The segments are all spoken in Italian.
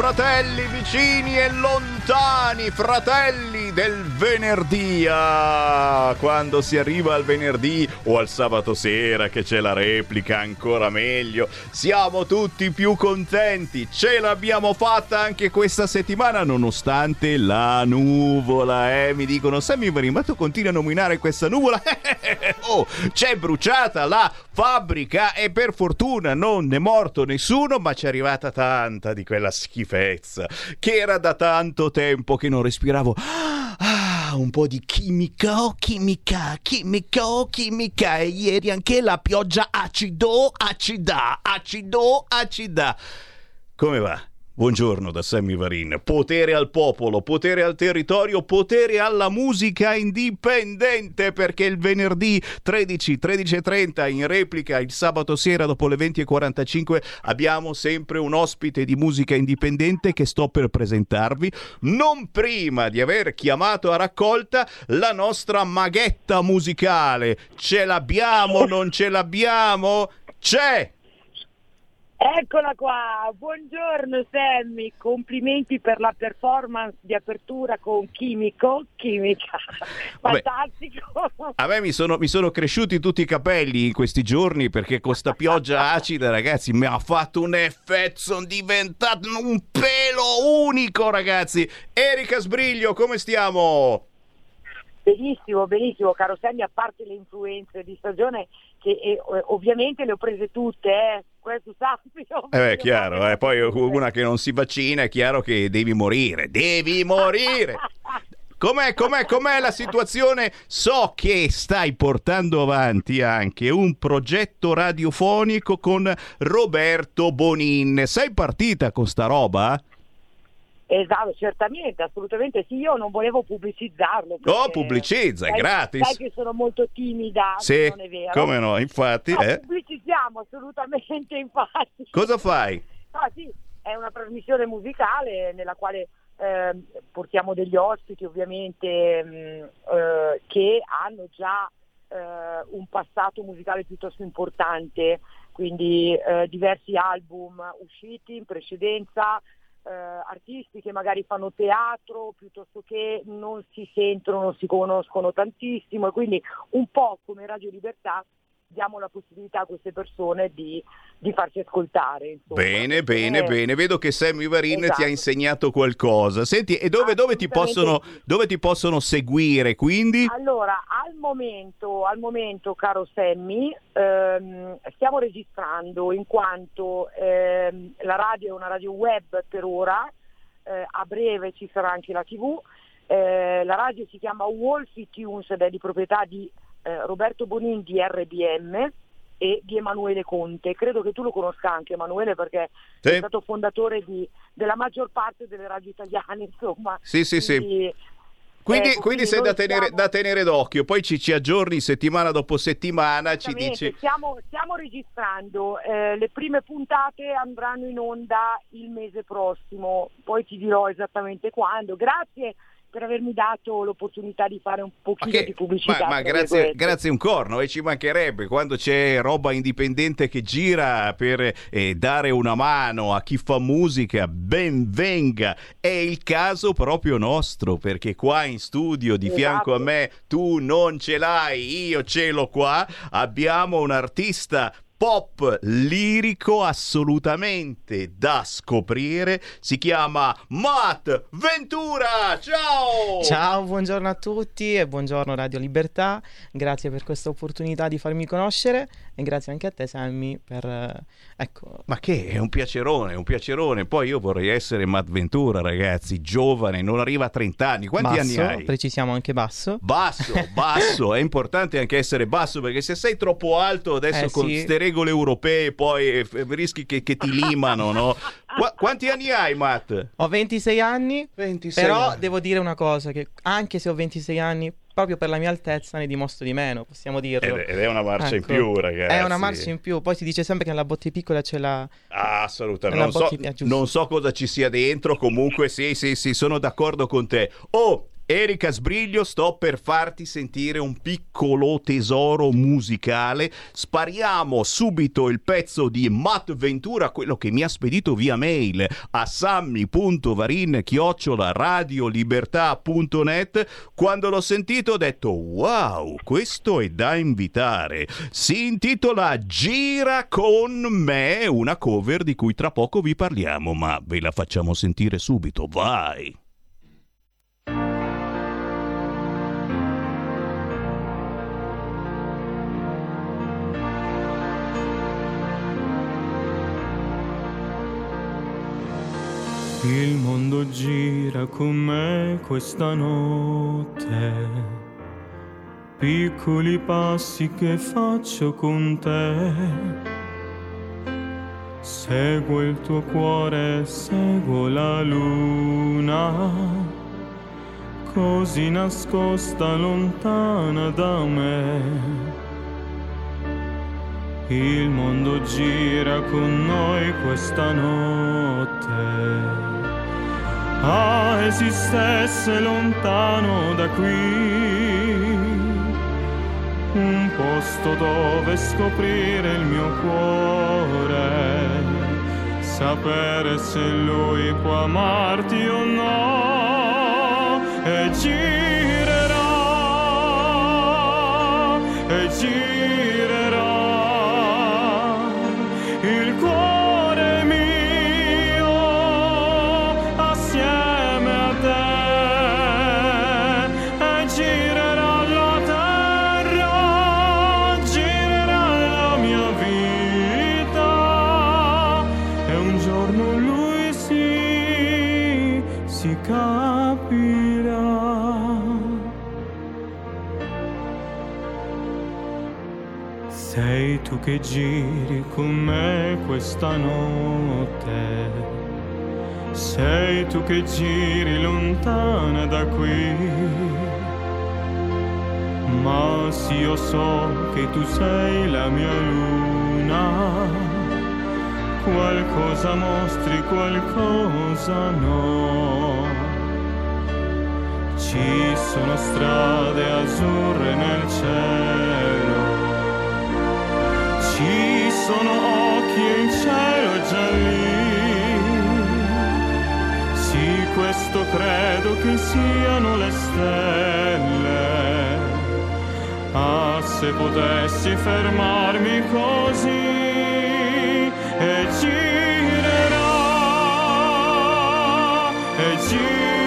fratelli vicini e lontani, fratelli del venerdì, ah, quando si arriva al venerdì o al sabato sera che c'è la replica, ancora meglio, siamo tutti più contenti, ce l'abbiamo fatta anche questa settimana nonostante la nuvola, eh, mi dicono Sammy ma tu continui a nominare questa nuvola? oh, c'è bruciata la fabbrica e per fortuna non è morto nessuno, ma ci è arrivata tanta di quella schifezza che era da tanto tempo che non respiravo. Ah, un po' di chimica, oh, chimica, chimica, oh, chimica. E ieri anche la pioggia acido, acida, acido, acida. Come va? Buongiorno da Sammy Varin. Potere al popolo, potere al territorio, potere alla musica indipendente perché il venerdì 13, 13.30 in replica il sabato sera dopo le 20.45 abbiamo sempre un ospite di musica indipendente che sto per presentarvi non prima di aver chiamato a raccolta la nostra maghetta musicale. Ce l'abbiamo, non ce l'abbiamo? C'è! Eccola qua, buongiorno Sammy, complimenti per la performance di apertura con Chimico, Chimica, Vabbè. fantastico. A me mi sono, mi sono cresciuti tutti i capelli in questi giorni perché con sta pioggia acida, ragazzi, mi ha fatto un effetto, sono diventato un pelo unico, ragazzi. Erika Sbriglio, come stiamo? Benissimo, benissimo, caro Sammy, a parte le influenze di stagione che eh, ovviamente le ho prese tutte, eh. questo sappio. Eh beh, chiaro, eh, poi una che non si vaccina è chiaro che devi morire, devi morire. Com'è, com'è, com'è la situazione? So che stai portando avanti anche un progetto radiofonico con Roberto Bonin. Sei partita con sta roba? Esatto, certamente, assolutamente sì, io non volevo pubblicizzarlo. Oh, pubblicizza, è sai, gratis. Sai che sono molto timida, Sì, non è vero? come no, infatti. No, eh. pubblicizziamo assolutamente, infatti. Cosa fai? Ah, sì, è una trasmissione musicale nella quale eh, portiamo degli ospiti ovviamente mh, eh, che hanno già eh, un passato musicale piuttosto importante, quindi eh, diversi album usciti in precedenza, eh, artisti che magari fanno teatro piuttosto che non si sentono, non si conoscono tantissimo e quindi un po' come Radio Libertà diamo la possibilità a queste persone di, di farsi ascoltare. Insomma. Bene, bene, Eh, bene. Vedo che Sammy Varin ti ha Esatto. insegnato qualcosa. Senti, e dove, dove ti possono, dove ti possono seguire? Quindi? Allora, al momento, al momento caro Sammy, ehm, stiamo registrando in quanto ehm, la radio è una radio web per ora, eh, a breve ci sarà anche la tv, eh, la radio si chiama Wolfie Tunes ed è di proprietà di eh, Roberto Bonin di RBM e di Emanuele Conte. Credo che tu lo conosca anche Emanuele perché Sì. è stato fondatore di- della maggior parte delle radio italiane, insomma. Sì, sì, sì. Quindi, Quindi, ecco, quindi quindi sei da tenere, siamo- da tenere d'occhio, poi ci, ci aggiorni settimana dopo settimana, ci dici... Stiamo, stiamo registrando, eh, le prime puntate andranno in onda il mese prossimo, poi ti dirò esattamente quando. Grazie per avermi dato l'opportunità di fare un pochino che- di pubblicità. ma- ma grazie, grazie un corno e ci mancherebbe quando c'è roba indipendente che gira per eh, dare una mano a chi fa musica, ben venga. È il caso proprio nostro perché qua in studio di fianco a Esatto. me tu non ce l'hai, io ce l'ho qua. Abbiamo un artista pop lirico assolutamente da scoprire. Si chiama Matt Ventura. Ciao! Ciao, buongiorno a tutti e buongiorno Radio Libertà. Grazie per questa opportunità di farmi conoscere e grazie anche a te Sammy per eh, ecco. Ma che è un piacerone, un piacerone. Poi io vorrei essere Matt Ventura, ragazzi, giovane, non arriva a 30 anni. Quanti basso, anni hai? Precisiamo anche basso. Basso, basso, è importante anche essere basso perché se sei troppo alto adesso Eh, con sì. Regole europee poi eh, rischi che, che ti limano, no? Qua- quanti anni hai, Matt? Ho 26 anni, 26 però anni. devo dire una cosa che anche se ho 26 anni, proprio per la mia altezza ne dimostro di meno, possiamo dirlo. Ed, ed è una marcia in Ecco, più, ragazzi. È una marcia in più, poi si dice sempre che nella botte piccola c'è la Ah, assolutamente. Non so, non so cosa ci sia dentro, comunque sì, sì, sì, sono d'accordo con te. Oh, Erika Sbriglio, sto per farti sentire un piccolo tesoro musicale. Spariamo subito il pezzo di Matt Ventura, quello che mi ha spedito via mail a sammy.varin-radiolibertà.net. Quando l'ho sentito ho detto wow, questo è da invitare. Si intitola Gira con me, una cover di cui tra poco vi parliamo, ma ve la facciamo sentire subito, vai. Il mondo gira con me questa notte. Piccoli passi che faccio con te. Seguo il tuo cuore, seguo la luna. Così nascosta lontana da me. Il mondo gira con noi questa notte. Ah, esistesse lontano da qui un posto dove scoprire il mio cuore, sapere se lui può amarti o no, e che giri con me questa notte. Sei tu che giri lontana da qui. Ma sì, io so che tu sei la mia luna. Qualcosa mostri, qualcosa no. Ci sono strade azzurre nel cielo. Sono occhi il cielo lì. Sì, questo credo che siano le stelle. Ah, se potessi fermarmi così e girerà, e girerà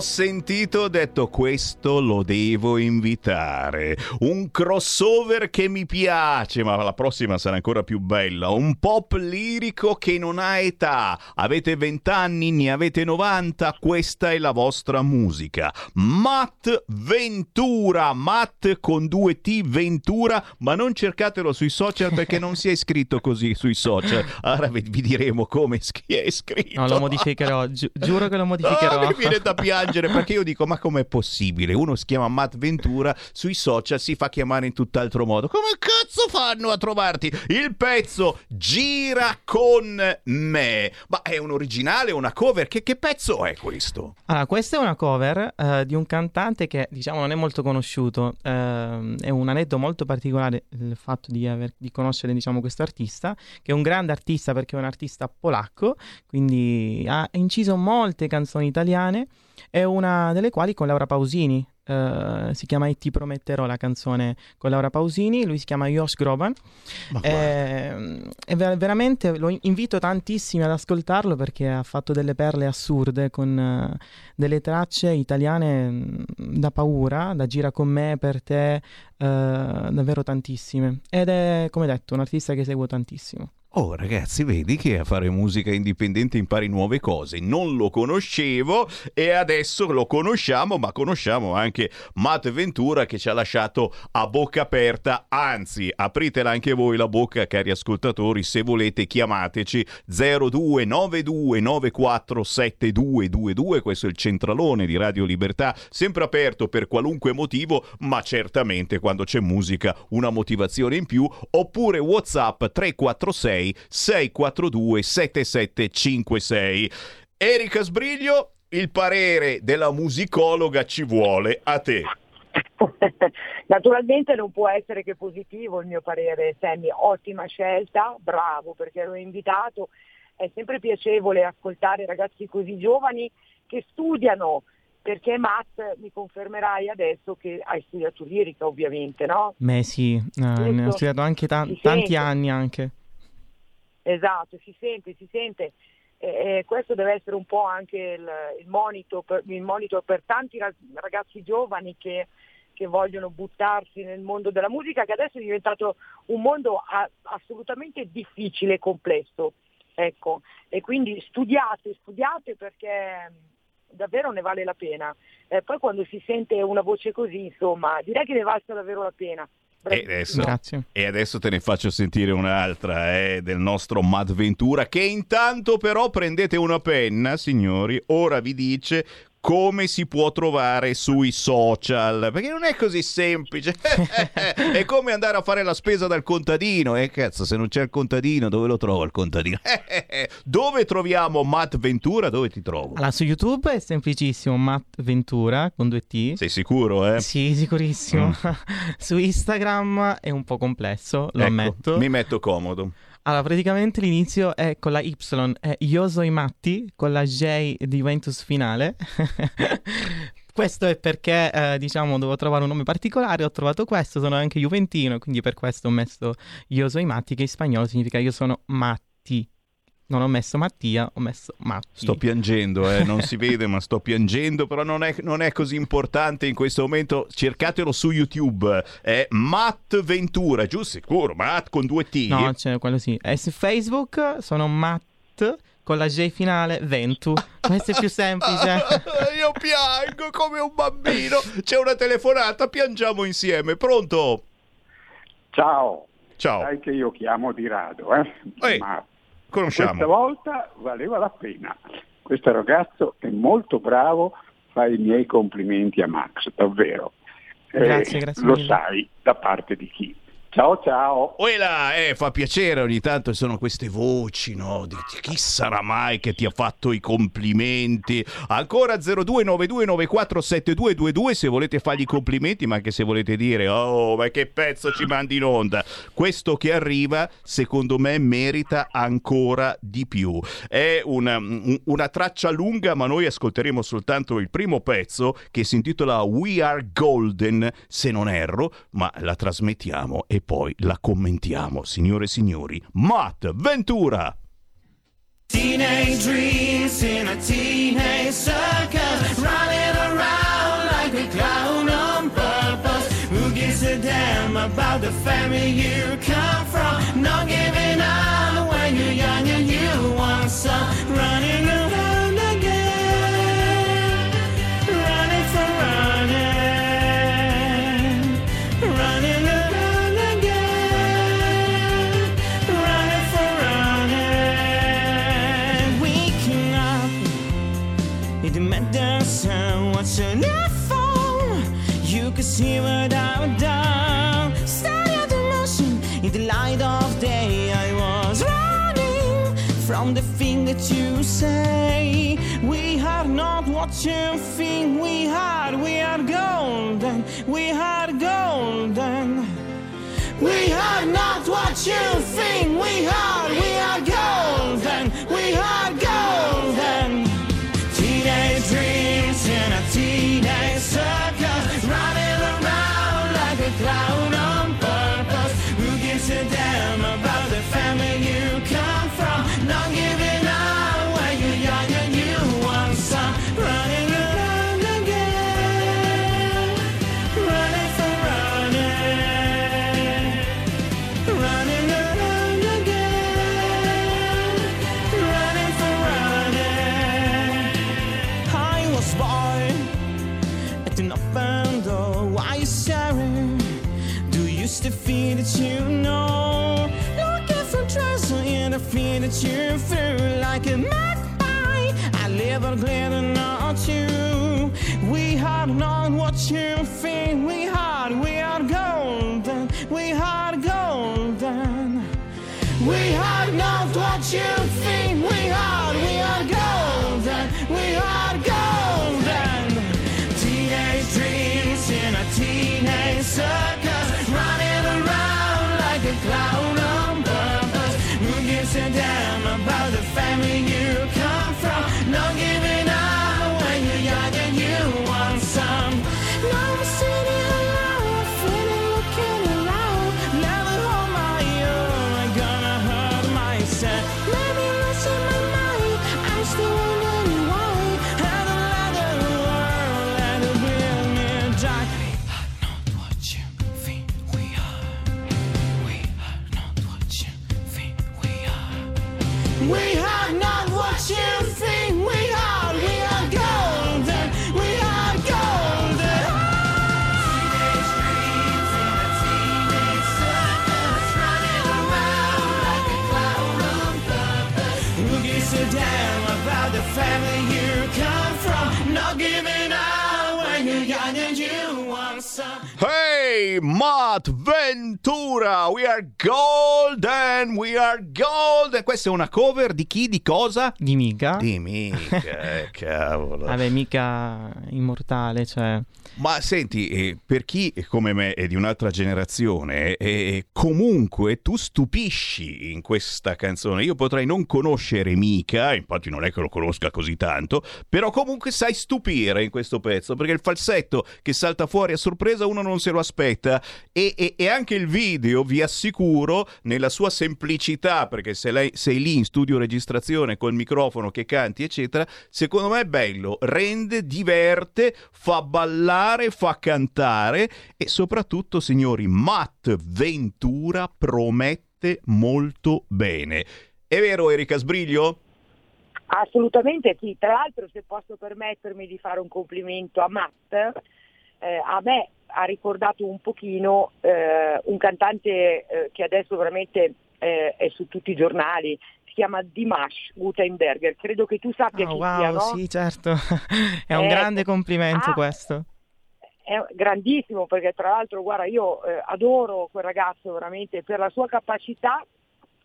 l'ho sentito ho detto questo lo devo invitare. Un crossover che mi piace, ma la prossima sarà ancora più bella. Un pop lirico che non ha età. Avete 20 anni, ne avete 90, questa è la vostra musica. Matt Ventura, Matt con due T Ventura, ma non cercatelo sui social perché non si è iscritto così sui social. Ora vi diremo come è scritto. No, lo modificherò, gi- giuro che lo modificherò. Ah, mi viene da piangere perché io dico: Ma com'è possibile? Uno si chiama Matt Ventura sui social, si fa chiamare in tutt'altro modo. Come cazzo fanno a trovarti? Il pezzo gira con me. Ma è un originale, una cover? Che, che pezzo è questo? Allora, questa è una cover eh, di un cantante che diciamo non è molto conosciuto. Ehm, è un aneddoto molto particolare il fatto di, aver- di conoscere diciamo, questo artista, che è un grande artista perché è un artista polacco, quindi ha inciso molte canzoni italiane e una delle quali con Laura Pausini. Eh, si chiama E ti prometterò la canzone con Laura Pausini, lui si chiama Josh Groban. Eh, e ver- veramente lo invito tantissimi ad ascoltarlo perché ha fatto delle perle assurde con eh, delle tracce italiane mh, da paura, da gira con me per te, eh, davvero tantissime. Ed è, come detto, un artista che seguo tantissimo. Oh ragazzi, vedi che a fare musica indipendente impari nuove cose. Non lo conoscevo e adesso lo conosciamo, ma conosciamo anche Matt Ventura che ci ha lasciato a bocca aperta. Anzi, apritela anche voi la bocca, cari ascoltatori, se volete chiamateci 0292947222. Questo è il centralone di Radio Libertà, sempre aperto per qualunque motivo, ma certamente quando c'è musica una motivazione in più, oppure WhatsApp 346 642 7756. Erika Sbriglio, il parere della musicologa ci vuole a te. Naturalmente non può essere che positivo il mio parere, Sammy, ottima scelta, bravo perché ero invitato, è sempre piacevole ascoltare ragazzi così giovani che studiano, perché Matt mi confermerai adesso che hai studiato lirica ovviamente, no? Beh sì, eh, ne ho studiato anche ta- tanti sente. anni anche. Esatto, si sente, si sente. E e questo deve essere un po' anche il, il monito, per, il monito per tanti ra- ragazzi giovani che, che vogliono buttarsi nel mondo della musica, che adesso è diventato un mondo a- assolutamente difficile e complesso. Ecco. E quindi studiate, studiate perché davvero ne vale la pena. Eh, poi quando si sente una voce così, insomma, direi che ne valsa davvero la pena. E adesso, Grazie. e adesso te ne faccio sentire un'altra eh, del nostro Matt Ventura che intanto però prendete una penna, signori, ora vi dice come si può trovare sui social, perché non è così semplice. è come andare a fare la spesa dal contadino. E cazzo, se non c'è il contadino, dove lo trovo il contadino? dove troviamo Matt Ventura? Dove ti trovo? Allora, su YouTube è semplicissimo, Matt Ventura con due T. Sei sicuro, eh? Sì, sicurissimo. su Instagram è un po' complesso, lo Ecco, ammetto. Mi metto comodo. Allora, praticamente l'inizio è con la Y, è Io sono Matti, con la J di Juventus finale. questo è perché, eh, diciamo, dovevo trovare un nome particolare, ho trovato questo, sono anche juventino, quindi per questo ho messo Io sono Matti, che in spagnolo significa Io sono Matti. Non ho messo Mattia, ho messo Matti. Sto piangendo, eh, non si vede, ma sto piangendo, però non è, non è così importante in questo momento. Cercatelo su YouTube, è Matt Ventura, giusto? Sicuro, Matt con due T. No, c'è quello sì. E su Facebook sono Matt con la J finale Ventu. Questo è più semplice. Io piango come un bambino. C'è una telefonata, piangiamo insieme. Pronto? Ciao, Ciao, sai che io chiamo di rado, eh? Ehi, ma conosciamo. questa volta valeva la pena. Questo ragazzo è molto bravo, fa i miei complimenti a Max, davvero. Eh, Grazie, grazie Lo mille. sai da parte di chi. Ciao ciao. Uela, eh, fa piacere ogni tanto sono queste voci, no? Di, chi sarà mai che ti ha fatto i complimenti? Ancora 0292947222 se volete fargli i complimenti, ma anche se volete dire "Oh, ma che pezzo ci mandi in onda". Questo che arriva, secondo me merita ancora di più. È una, una traccia lunga, ma noi ascolteremo soltanto il primo pezzo che si intitola We Are Golden, se non erro, ma la trasmettiamo e poi la commentiamo, signore e signori. Matt Ventura! Teenage dreams in a teenage circus, running around like a clown on purpose. Who gives a damn about the family you come from? Not giving up when you're young and you want some. Running around You can see what I've done. Stay at the motion in the light of day. I was running from the thing that you say. We are not what you think we are. We are golden. We are golden. We are not what you think we are. We are golden. We are golden. Hey, Matt Ventura! We are golden! We are golden! Questa è una cover di chi? Di cosa? Di mica. Di mica, eh, cavolo. Vabbè, mica immortale, cioè... Ma senti, eh, per chi come me è di un'altra generazione, eh, comunque tu stupisci in questa canzone. Io potrei non conoscere Mika, infatti non è che lo conosca così tanto, però comunque sai stupire in questo pezzo, perché il falsetto che salta fuori a sorpresa uno non se lo aspetta e, e- e anche il video, vi assicuro, nella sua semplicità, perché se lei sei lì in studio registrazione col microfono che canti, eccetera, secondo me è bello, rende, diverte, fa ballare, fa cantare e soprattutto, signori, Matt Ventura promette molto bene. È vero, Erika Sbriglio? Assolutamente sì, tra l'altro se posso permettermi di fare un complimento a Matt, eh, a me ha ricordato un pochino eh, un cantante eh, che adesso veramente eh, è su tutti i giornali, si chiama Dimash Gutenberger, credo che tu sappia Ah, chi wow, sia, no? sì, certo. è un Ecco. grande complimento Ah, questo. è grandissimo perché tra l'altro guarda io eh, adoro quel ragazzo veramente per la sua capacità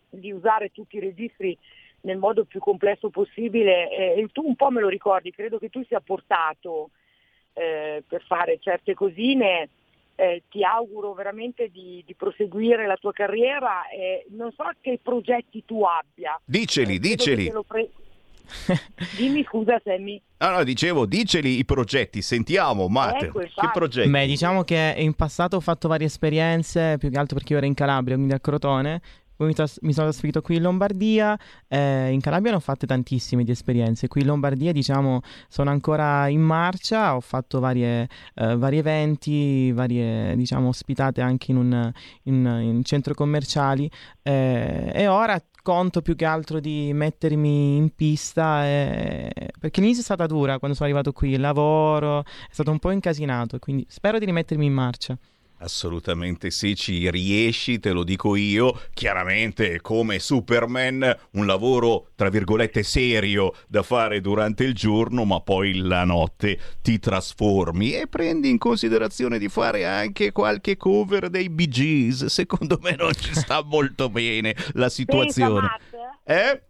di usare tutti i registri nel modo più complesso possibile eh, e tu un po' me lo ricordi, credo che tu sia portato eh, per fare certe cosine, eh, ti auguro veramente di, di, proseguire la tua carriera e non so che progetti tu abbia. Diceli, Eh, diceli. pre- Dimmi scusa Sammy. Ah, no, dicevo, diceli i progetti, sentiamo, Matt. Ecco, che progetti? Beh, diciamo che in passato ho fatto varie esperienze, più che altro perché io ero in Calabria, quindi a Crotone. Mi, tras- mi sono trasferito qui in Lombardia. eh, in Calabria ne ho fatte tantissime di esperienze. Qui in Lombardia, diciamo, sono ancora in marcia. Ho fatto varie, eh, vari eventi, varie, diciamo, ospitate anche in, un, in, in centro commerciali. eh, e ora conto più che altro di mettermi in pista. eh, perché l'inizio è stata dura quando sono arrivato qui. Il lavoro è stato un po' incasinato. Quindi spero di rimettermi in marcia. Assolutamente sì, ci riesci, te lo dico io. Chiaramente, come Superman, un lavoro tra virgolette serio da fare durante il giorno, ma poi la notte ti trasformi e prendi in considerazione di fare anche qualche cover dei Bee Gees. Secondo me non ci sta molto bene la situazione. Eh?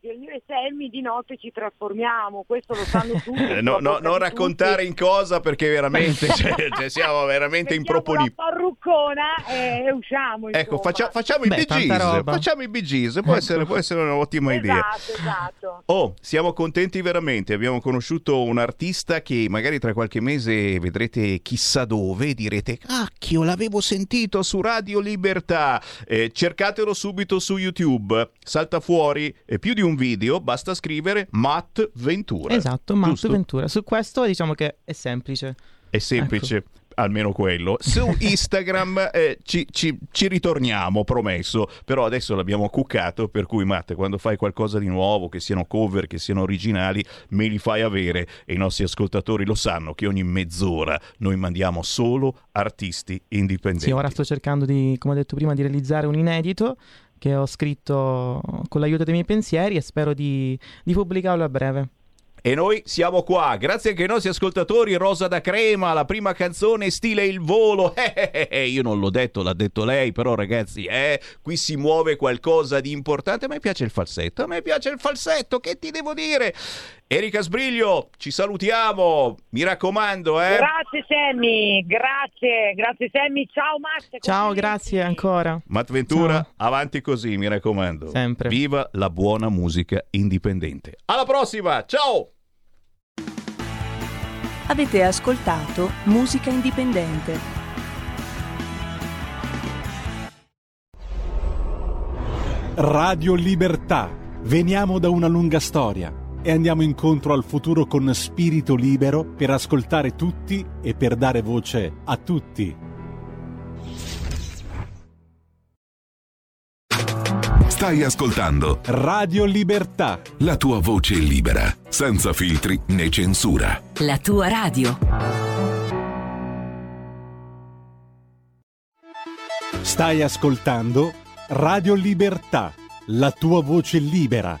che io e Sammy di notte ci trasformiamo, questo lo sanno tutti. Eh, No, no, non raccontare in cosa perché veramente cioè, cioè, siamo veramente improponibili. La parruccona e, e usciamo. Ecco, faccia- facciamo i Beh, Gees, roba. facciamo i Gees, può, essere, può essere un'ottima idea. Esatto, esatto. Oh, siamo contenti veramente. Abbiamo conosciuto un artista che magari tra qualche mese vedrete chissà dove e direte: Cacchio, l'avevo sentito su Radio Libertà. Eh, cercatelo subito su YouTube. Salta fuori eh, più di un video, basta scrivere Matt Ventura. Esatto, Matt Giusto? Ventura. Su questo diciamo che è semplice. È semplice. Ecco. Almeno quello. Su Instagram eh, ci, ci- ci ritorniamo, promesso. Però adesso l'abbiamo cuccato, per cui Matte, quando fai qualcosa di nuovo, che siano cover, che siano originali, me li fai avere. E i nostri ascoltatori lo sanno che ogni mezz'ora noi mandiamo solo artisti indipendenti. Sì, ora sto cercando di, come ho detto prima, di realizzare un inedito che ho scritto con l'aiuto dei miei pensieri e spero di, di pubblicarlo a breve. E noi siamo qua, grazie anche ai nostri ascoltatori. Rosa da Crema, la prima canzone stile il volo. Eh, eh, eh, io non l'ho detto, l'ha detto lei, però ragazzi, qui si muove qualcosa di importante. A me piace il falsetto, a me piace il falsetto, che ti devo dire? Erika Sbriglio, ci salutiamo, mi raccomando, eh. Grazie Sammy, grazie, grazie Sammy, ciao Max. Ciao, grazie ancora. Matt Ventura, Ciao. avanti così, mi raccomando. Sempre. Viva la buona musica indipendente. Alla prossima, ciao! Avete ascoltato Musica Indipendente. Radio Libertà. Veniamo da una lunga storia e andiamo incontro al futuro con spirito libero per ascoltare tutti e per dare voce a tutti. Stai ascoltando Radio Libertà. la tua voce libera, senza filtri né censura. La tua radio. Stai ascoltando Radio Libertà, la tua voce libera,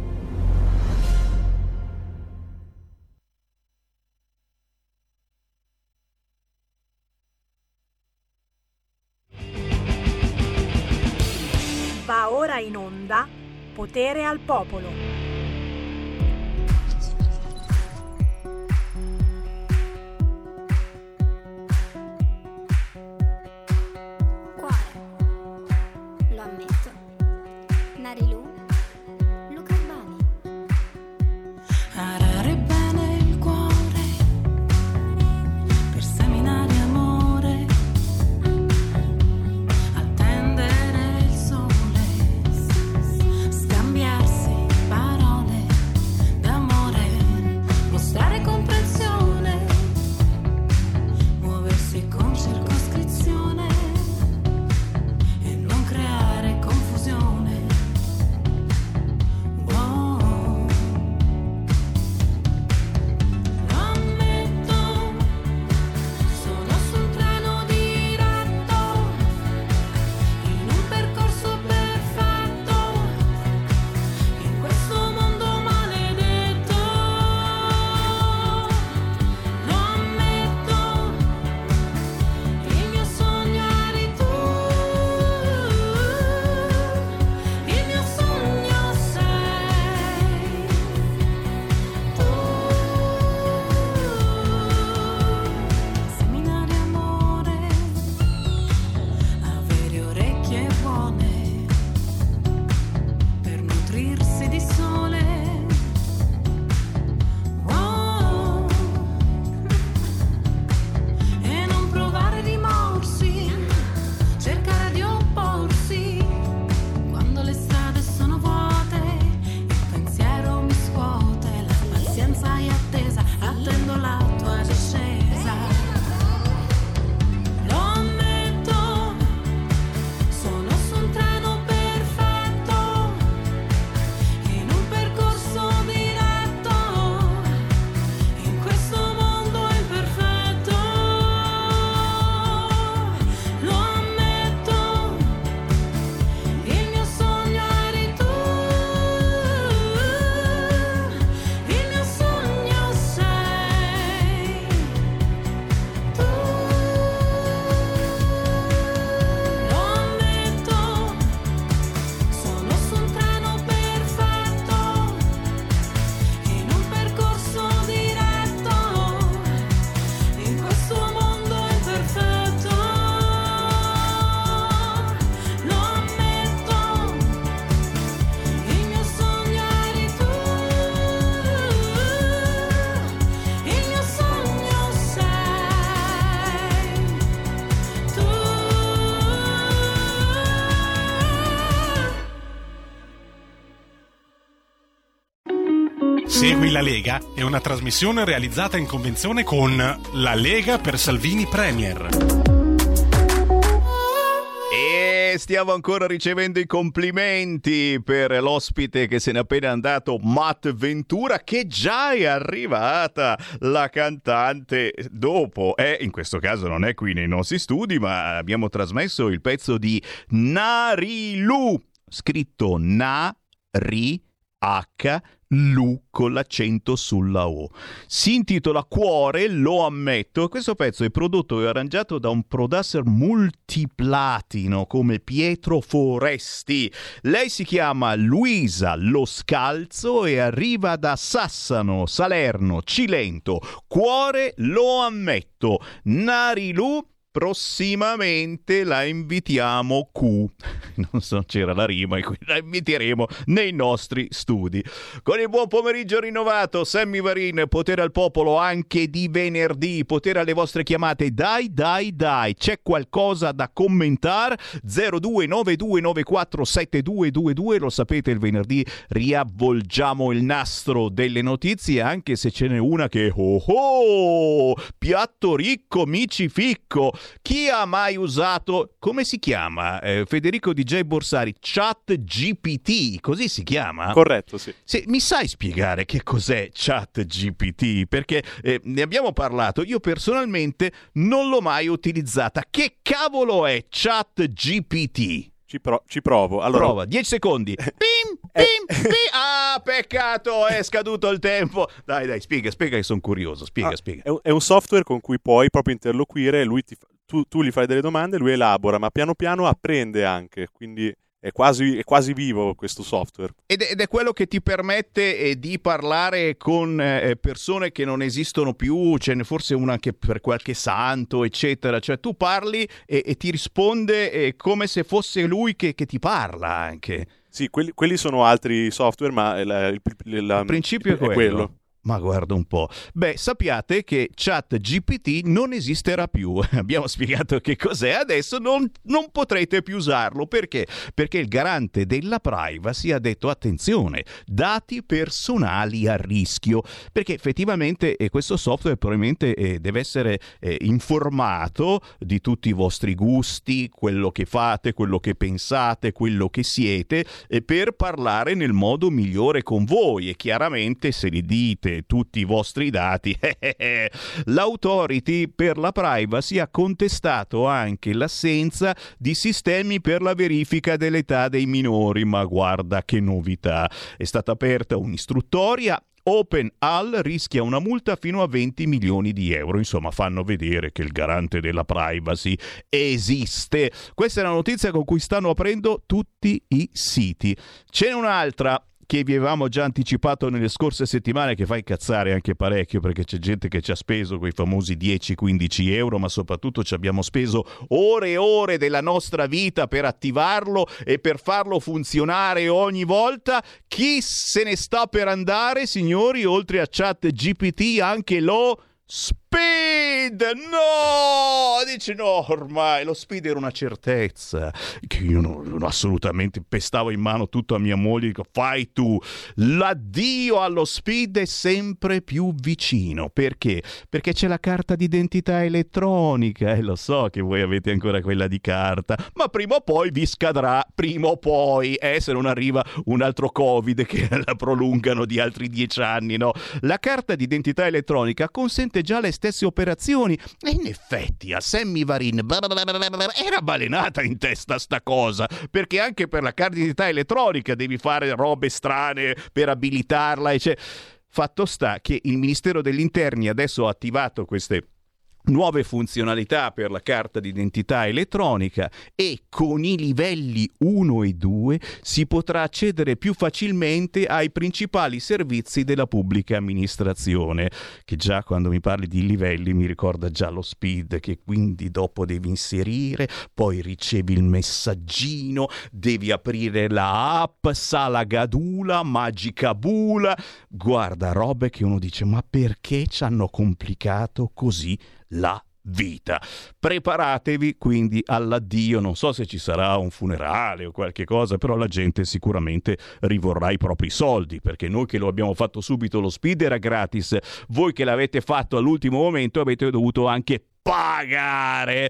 Potere al popolo. Segui la Lega è una trasmissione realizzata in convenzione con La Lega per Salvini Premier. E stiamo ancora ricevendo i complimenti per l'ospite che se n'è appena andato, Matt Ventura, che già è arrivata la cantante dopo. Eh, in questo caso non è qui nei nostri studi, ma abbiamo trasmesso il pezzo di Narilu, scritto Na-Ri. H Lu con l'accento sulla O. Si intitola Cuore, lo ammetto. Questo pezzo è prodotto e arrangiato da un producer multiplatino come Pietro Foresti. Lei si chiama Luisa Lo Scalzo e arriva da Sassano, Salerno, Cilento. Cuore, lo ammetto. Narilu prossimamente la invitiamo Q. Non so, c'era la rima e quindi la inviteremo nei nostri studi. Con il buon pomeriggio rinnovato, Sammy Varin, potere al popolo anche di venerdì, potere alle vostre chiamate. Dai, dai, dai, c'è qualcosa da commentare? 0292947222, lo sapete, il venerdì riavvolgiamo il nastro delle notizie, anche se ce n'è una che oh oh, piatto ricco, mici ficco. Chi ha mai usato, come si chiama? Eh, Federico DJ Borsari, Chat GPT, così si chiama? Corretto, sì. Se, mi sai spiegare che cos'è Chat GPT? Perché eh, ne abbiamo parlato, io personalmente non l'ho mai utilizzata. Che cavolo è Chat GPT? Ci, pro- ci provo. Allora... Prova, 10 secondi. Pim, pim, pim. Ah, peccato, è scaduto il tempo. Dai, dai, spiega, spiega che sono curioso. Spiega, Ah, spiega. È un, è un software con cui puoi proprio interloquire, lui ti fa- tu, tu gli fai delle domande, lui elabora, ma piano piano apprende anche, quindi è quasi, è quasi vivo questo software. Ed è, ed è quello che ti permette eh, di parlare con eh, persone che non esistono più, ce n'è forse una anche per qualche santo, eccetera. Cioè tu parli e, e ti risponde eh, come se fosse lui che, che ti parla anche. Sì, quelli, quelli sono altri software, ma il, il- la- Il principio è quello. Ma guarda un po'. Beh, sappiate che Chat GPT non esisterà più. Abbiamo spiegato che cos'è, adesso non, non potrete più usarlo. Perché? Perché il garante della privacy ha detto attenzione, dati personali a rischio. Perché effettivamente eh, questo software probabilmente eh, deve essere eh, informato di tutti i vostri gusti, quello che fate, quello che pensate, quello che siete, eh, per parlare nel modo migliore con voi. E chiaramente se li dite tutti i vostri dati, l'autority per la privacy ha contestato anche l'assenza di sistemi per la verifica dell'età dei minori. Ma guarda che novità! È stata aperta un'istruttoria OpenAL rischia una multa fino a 20 milioni di euro. Insomma, fanno vedere che il garante della privacy esiste. Questa è la notizia con cui stanno aprendo tutti i siti. Ce n'è un'altra che vi avevamo già anticipato nelle scorse settimane che fa incazzare anche parecchio perché c'è gente che ci ha speso quei famosi 10-15 euro ma soprattutto ci abbiamo speso ore e ore della nostra vita per attivarlo e per farlo funzionare ogni volta. Chi se ne sta per andare signori oltre a chat GPT anche lo Speed! No! Dice no, ormai lo speed era una certezza che io non, non assolutamente pestavo in mano tutto a mia moglie. Dico, fai tu. L'addio allo speed è sempre più vicino. Perché? Perché c'è la carta d'identità elettronica e lo so che voi avete ancora quella di carta, ma prima o poi vi scadrà, prima o poi, eh, se non arriva un altro Covid che la prolungano di altri dieci anni, no? La carta d'identità elettronica consente già le stesse operazioni. E in effetti a Sammy Varin era balenata in testa sta cosa perché anche per la carta d'identità elettronica devi fare robe strane per abilitarla c'è fatto sta che il Ministero degli Interni adesso ha attivato queste nuove funzionalità per la carta d'identità elettronica e con i livelli 1 e 2 si potrà accedere più facilmente ai principali servizi della pubblica amministrazione che già quando mi parli di livelli mi ricorda già lo speed che quindi dopo devi inserire poi ricevi il messaggino devi aprire la app sala gadula magica bula. Guarda robe che uno dice ma perché ci hanno complicato così la vita. Preparatevi quindi all'addio, non so se ci sarà un funerale o qualche cosa, però la gente sicuramente rivorrà i propri soldi, perché noi che lo abbiamo fatto subito lo speed era gratis, voi che l'avete fatto all'ultimo momento avete dovuto anche pagare.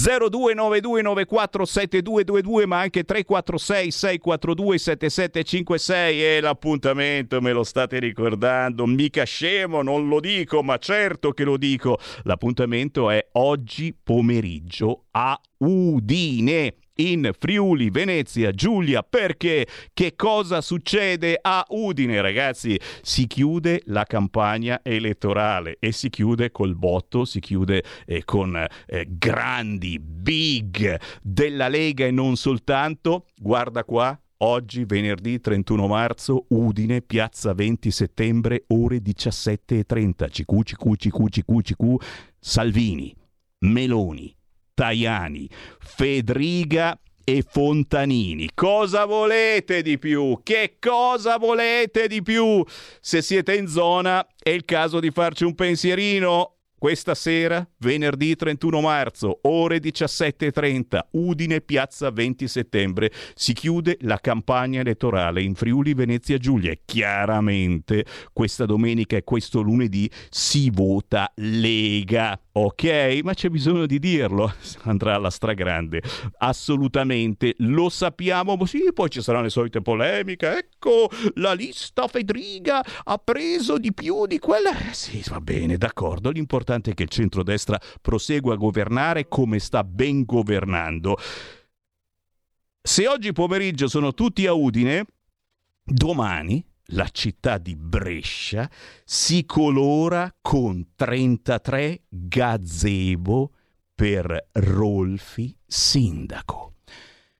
0292947222 ma anche 346 642 7756 e l'appuntamento me lo state ricordando. Mica scemo non lo dico ma certo che lo dico. L'appuntamento è oggi pomeriggio a Udine in Friuli, Venezia, Giulia, perché che cosa succede a Udine, ragazzi? Si chiude la campagna elettorale e si chiude col botto, si chiude eh, con eh, grandi, big della Lega e non soltanto. Guarda qua, Oggi, venerdì 31 marzo, Udine, piazza 20 settembre, ore 17.30. CQ, CQ, CQ, CQ, CQ, Salvini, Meloni, Tajani, Fedriga e Fontanini. Cosa volete di più? Che cosa volete di più? Se siete in zona è il caso di farci un pensierino. Questa sera, venerdì 31 marzo, ore 17.30, Udine, piazza 20 settembre, si chiude la campagna elettorale in Friuli Venezia Giulia. Chiaramente questa domenica e questo lunedì si vota Lega. Ok, ma c'è bisogno di dirlo, andrà alla stragrande. Assolutamente, lo sappiamo. Sì, poi ci saranno le solite polemiche. Ecco, la lista Fedriga ha preso di più di quella. Eh, sì, va bene, d'accordo. L'importante è che il centrodestra prosegua a governare come sta ben governando. Se oggi pomeriggio sono tutti a Udine, domani la città di Brescia si colora con 33 gazebo per Rolfi sindaco.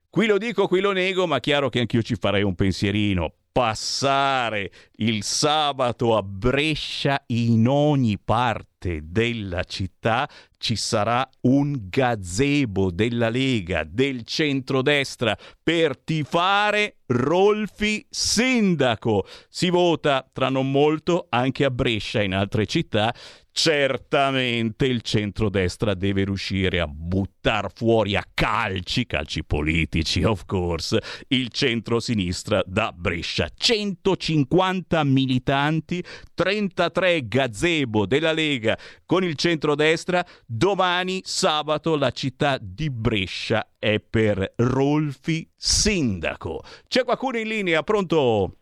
Qui lo dico, qui lo nego, ma chiaro che anch'io ci farei un pensierino. Passare il sabato a Brescia in ogni parte della città ci sarà un gazebo della Lega, del centrodestra, per tifare Rolfi sindaco. Si vota tra non molto anche a Brescia e in altre città. Certamente il centrodestra deve riuscire a buttare fuori a calci, calci politici of course, il centro-sinistra da Brescia. 150 militanti, 33 gazebo della Lega con il centrodestra. Domani sabato la città di Brescia è per Rolfi sindaco. C'è qualcuno in linea? Pronto?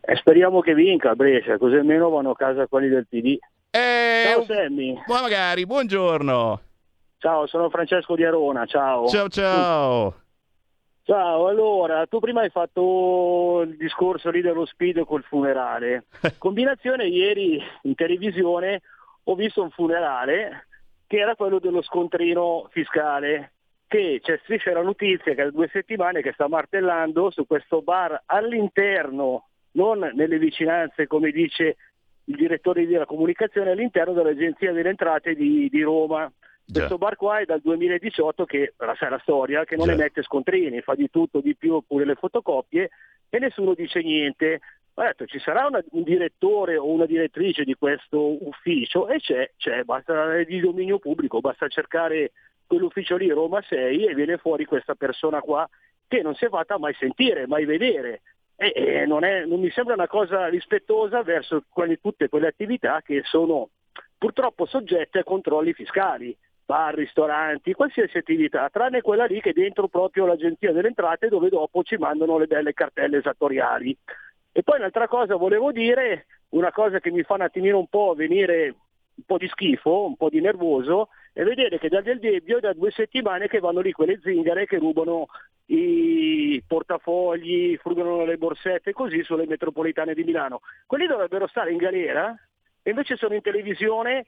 E speriamo che vinca Brescia, così almeno vanno a casa quelli del PD. Eh, Ciao Sammy. Ma magari, buongiorno. Ciao, sono Francesco di Arona, ciao. Ciao ciao. Ciao, allora, tu prima hai fatto il discorso lì dello speed col funerale. Combinazione ieri in televisione ho visto un funerale che era quello dello scontrino fiscale, che c'è striscia la notizia che da due settimane che sta martellando su questo bar all'interno, non nelle vicinanze come dice il direttore della comunicazione, all'interno dell'Agenzia delle Entrate di, di Roma. Questo bar qua è dal 2018 che, la sai la storia, che non Già. emette scontrini, fa di tutto, di più, pure le fotocopie e nessuno dice niente. Ho detto ci sarà una- un direttore o una direttrice di questo ufficio e c'è, c'è, basta, è di dominio pubblico, basta cercare quell'ufficio lì, Roma 6, e viene fuori questa persona qua che non si è fatta mai sentire, mai vedere. E, e non, è- non mi sembra una cosa rispettosa verso quelle- tutte quelle attività che sono purtroppo soggette a controlli fiscali, bar, ristoranti, qualsiasi attività, tranne quella lì che è dentro proprio l'agenzia delle entrate dove dopo ci mandano le belle cartelle esattoriali. E poi un'altra cosa volevo dire, una cosa che mi fa un attimino un po' venire un po' di schifo, un po' di nervoso, è vedere che da Del Debbio è da due settimane che vanno lì quelle zingare che rubano i portafogli, frugano le borsette così sulle metropolitane di Milano. Quelli dovrebbero stare in galera e invece sono in televisione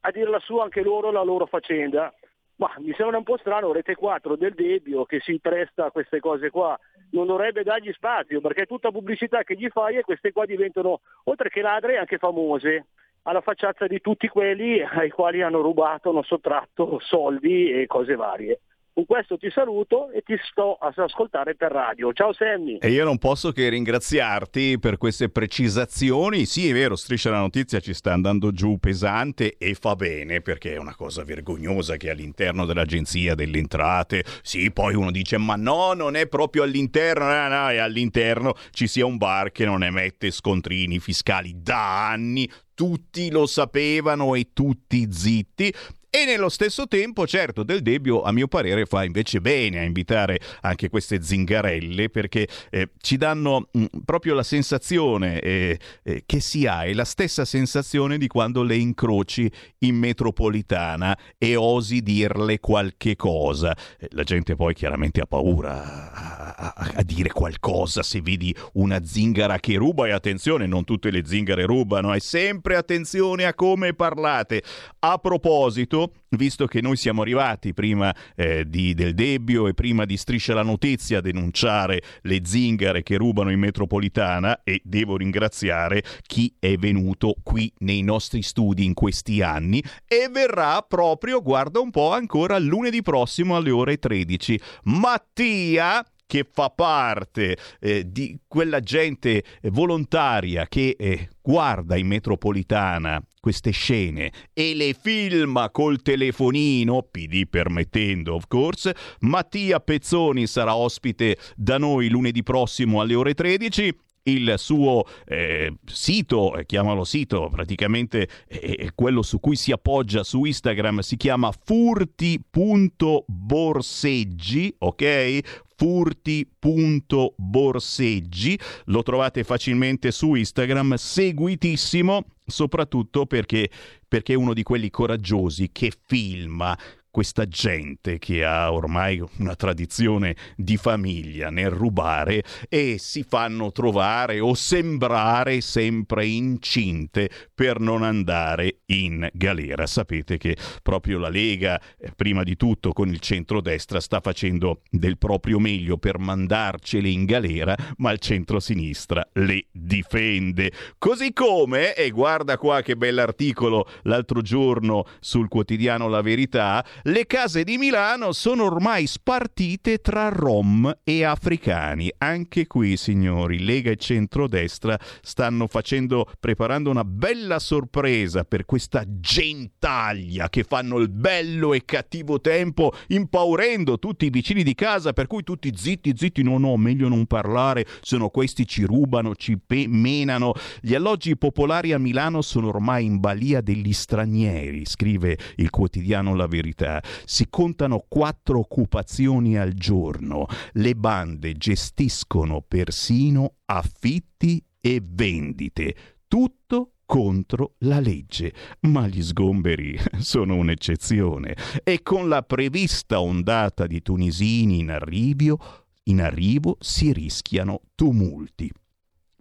a dirla su anche loro la loro faccenda. Ma mi sembra un po' strano Rete 4 del Debbio che si presta a queste cose qua, non dovrebbe dargli spazio perché tutta pubblicità che gli fai e queste qua diventano, oltre che ladre, anche famose, alla facciazza di tutti quelli ai quali hanno rubato, hanno sottratto soldi e cose varie. Con questo ti saluto e ti sto a ascoltare per radio. Ciao Sammy. E io non posso che ringraziarti per queste precisazioni. Sì, è vero, Striscia la Notizia ci sta andando giù pesante e fa bene perché è una cosa vergognosa che all'interno dell'Agenzia delle Entrate, sì, poi uno dice ma no, non è proprio all'interno, no, no, è all'interno ci sia un bar che non emette scontrini fiscali da anni. Tutti lo sapevano e tutti zitti. E nello stesso tempo, certo, Del Debbio a mio parere fa invece bene a invitare anche queste zingarelle perché eh, ci danno mh, proprio la sensazione eh, eh, che si ha, è la stessa sensazione di quando le incroci in metropolitana e osi dirle qualche cosa. Eh, la gente poi chiaramente ha paura a, a- a dire qualcosa se vedi una zingara che ruba e attenzione, non tutte le zingare rubano, e sempre attenzione a come parlate. A proposito, visto che noi siamo arrivati prima eh, di, del Debbio e prima di Striscia la Notizia a denunciare le zingare che rubano in metropolitana e devo ringraziare chi è venuto qui nei nostri studi in questi anni e verrà proprio, guarda un po', ancora lunedì prossimo alle ore 13. Mattia che fa parte eh, di quella gente volontaria che eh, guarda in metropolitana queste scene e le filma col telefonino, PD permettendo of course, Mattia Pezzoni sarà ospite da noi lunedì prossimo alle ore 13 il suo eh, sito, eh, chiamalo sito, praticamente è quello su cui si appoggia su Instagram, si chiama furti.borseggi, ok? furti.borseggi lo trovate facilmente su Instagram seguitissimo soprattutto perché, perché è uno di quelli coraggiosi che filma questa gente che ha ormai una tradizione di famiglia nel rubare e si fanno trovare o sembrare sempre incinte per non andare in galera. Sapete che proprio la Lega, eh, prima di tutto con il centrodestra, sta facendo del proprio meglio per mandarcele in galera, ma il centrosinistra le difende. Così come, e guarda qua che bell'articolo l'altro giorno sul quotidiano La Verità, le case di Milano sono ormai spartite tra rom e africani. Anche qui, signori, Lega e centrodestra stanno facendo, preparando una bella sorpresa per questa gentaglia che fanno il bello e cattivo tempo, impaurendo tutti i vicini di casa, per cui tutti zitti, zitti, no, no, meglio non parlare, sono questi ci rubano, ci pe- menano. Gli alloggi popolari a Milano sono ormai in balia degli stranieri, scrive il quotidiano La Verità. Si contano quattro occupazioni al giorno. Le bande gestiscono persino affitti e vendite. Tutto contro la legge, ma gli sgomberi sono un'eccezione e con la prevista ondata di tunisini in arrivo, in arrivo si rischiano tumulti.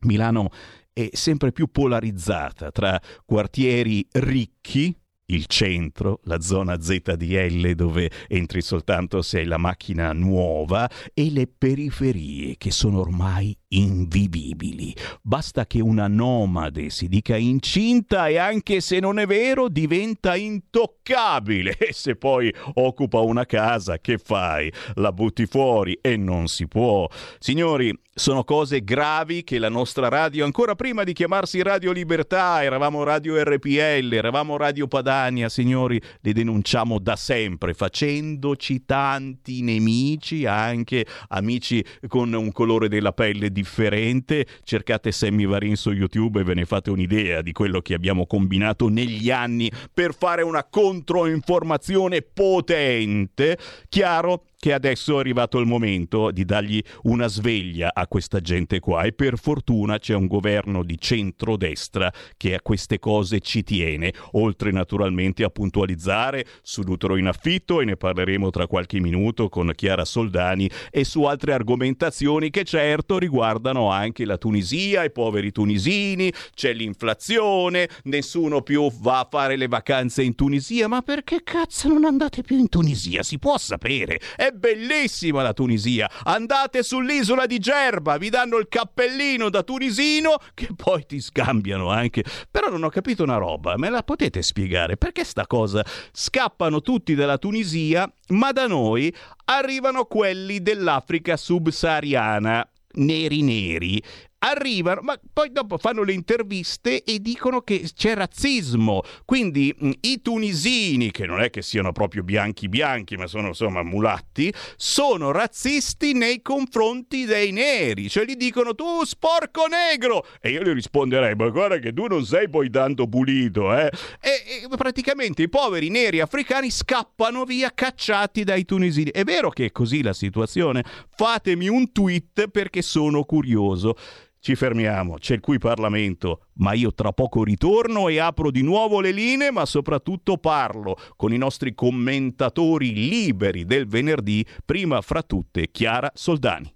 Milano è sempre più polarizzata tra quartieri ricchi, il centro, la zona ZDL dove entri soltanto se hai la macchina nuova e le periferie che sono ormai invivibili. Basta che una nomade si dica incinta e anche se non è vero diventa intoccabile e se poi occupa una casa che fai? La butti fuori e non si può. Signori, sono cose gravi che la nostra radio, ancora prima di chiamarsi Radio Libertà, eravamo Radio RPL, eravamo Radio Padania, signori, le denunciamo da sempre, facendoci tanti nemici, anche amici con un colore della pelle differente. Cercate Sammy Varin su YouTube e ve ne fate un'idea di quello che abbiamo combinato negli anni per fare una controinformazione potente. Chiaro che adesso è arrivato il momento di dargli una sveglia a questa gente qua e per fortuna c'è un governo di centrodestra che a queste cose ci tiene, oltre naturalmente a puntualizzare sull'utero in affitto e ne parleremo tra qualche minuto con Chiara Soldani e su altre argomentazioni che certo riguardano anche la Tunisia, i poveri tunisini, c'è l'inflazione, nessuno più va a fare le vacanze in Tunisia, ma perché cazzo non andate più in Tunisia? Si può sapere. È bellissima la Tunisia. Andate sull'isola di Gerba, vi danno il cappellino da tunisino che poi ti scambiano anche. Però non ho capito una roba, me la potete spiegare? Perché sta cosa? Scappano tutti dalla Tunisia, ma da noi arrivano quelli dell'Africa subsahariana neri neri arrivano, ma poi dopo fanno le interviste e dicono che c'è razzismo. Quindi mh, i tunisini, che non è che siano proprio bianchi bianchi, ma sono insomma mulatti, sono razzisti nei confronti dei neri. Cioè gli dicono tu sporco negro! E io gli risponderei, ma guarda che tu non sei poi tanto pulito, eh? E, e praticamente i poveri neri africani scappano via cacciati dai tunisini. È vero che è così la situazione? Fatemi un tweet perché sono curioso. Ci fermiamo, c'è il qui Parlamento, ma io tra poco ritorno e apro di nuovo le linee, ma soprattutto parlo con i nostri commentatori liberi del venerdì, prima fra tutte Chiara Soldani.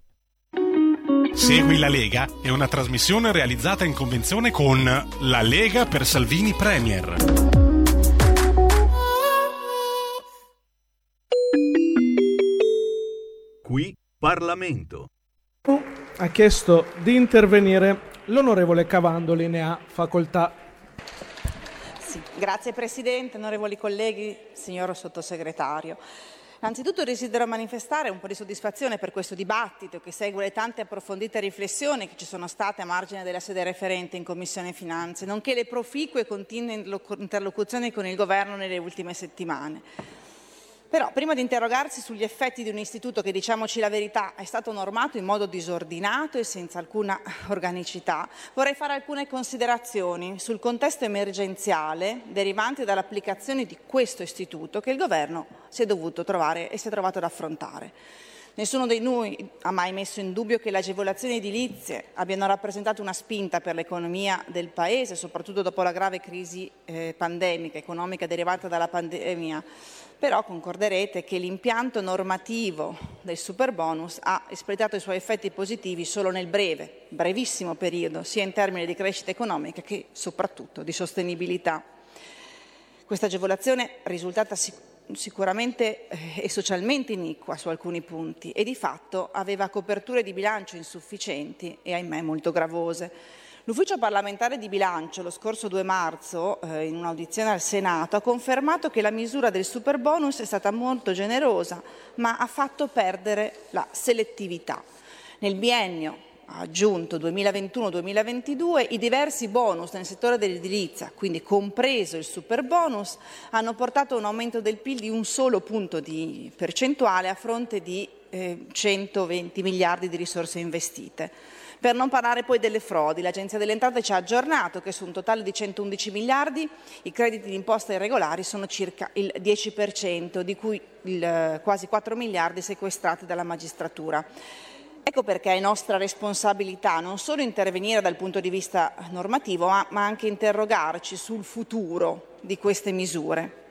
Segui la Lega è una trasmissione realizzata in convenzione con La Lega per Salvini Premier. Qui Parlamento. Ha chiesto di intervenire l'onorevole Cavandoli, ne ha facoltà. Sì, grazie Presidente, onorevoli colleghi, signor Sottosegretario. Innanzitutto desidero manifestare un po' di soddisfazione per questo dibattito che segue le tante approfondite riflessioni che ci sono state a margine della sede referente in Commissione Finanze, nonché le proficue e continue interlocuzioni con il Governo nelle ultime settimane. Però, prima di interrogarsi sugli effetti di un istituto che, diciamoci la verità, è stato normato in modo disordinato e senza alcuna organicità, vorrei fare alcune considerazioni sul contesto emergenziale derivante dall'applicazione di questo istituto che il Governo si è dovuto trovare e si è trovato ad affrontare. Nessuno di noi ha mai messo in dubbio che le agevolazioni edilizie abbiano rappresentato una spinta per l'economia del Paese, soprattutto dopo la grave crisi eh, pandemica, economica derivata dalla pandemia. Però concorderete che l'impianto normativo del superbonus ha espletato i suoi effetti positivi solo nel breve, brevissimo periodo, sia in termini di crescita economica che soprattutto di sostenibilità. Questa agevolazione risultata sicuramente sicuramente eh, e socialmente iniqua su alcuni punti e di fatto aveva coperture di bilancio insufficienti e ahimè molto gravose. L'ufficio parlamentare di bilancio lo scorso 2 marzo, eh, in un'audizione al Senato, ha confermato che la misura del superbonus è stata molto generosa, ma ha fatto perdere la selettività. Nel biennio ha aggiunto 2021-2022, i diversi bonus nel settore dell'edilizia, quindi compreso il super bonus, hanno portato a un aumento del PIL di un solo punto di percentuale a fronte di eh, 120 miliardi di risorse investite. Per non parlare poi delle frodi, l'Agenzia delle Entrate ci ha aggiornato che su un totale di 111 miliardi i crediti d'imposta irregolari sono circa il 10%, di cui il, quasi 4 miliardi sequestrati dalla magistratura. Ecco perché è nostra responsabilità non solo intervenire dal punto di vista normativo, ma, ma anche interrogarci sul futuro di queste misure.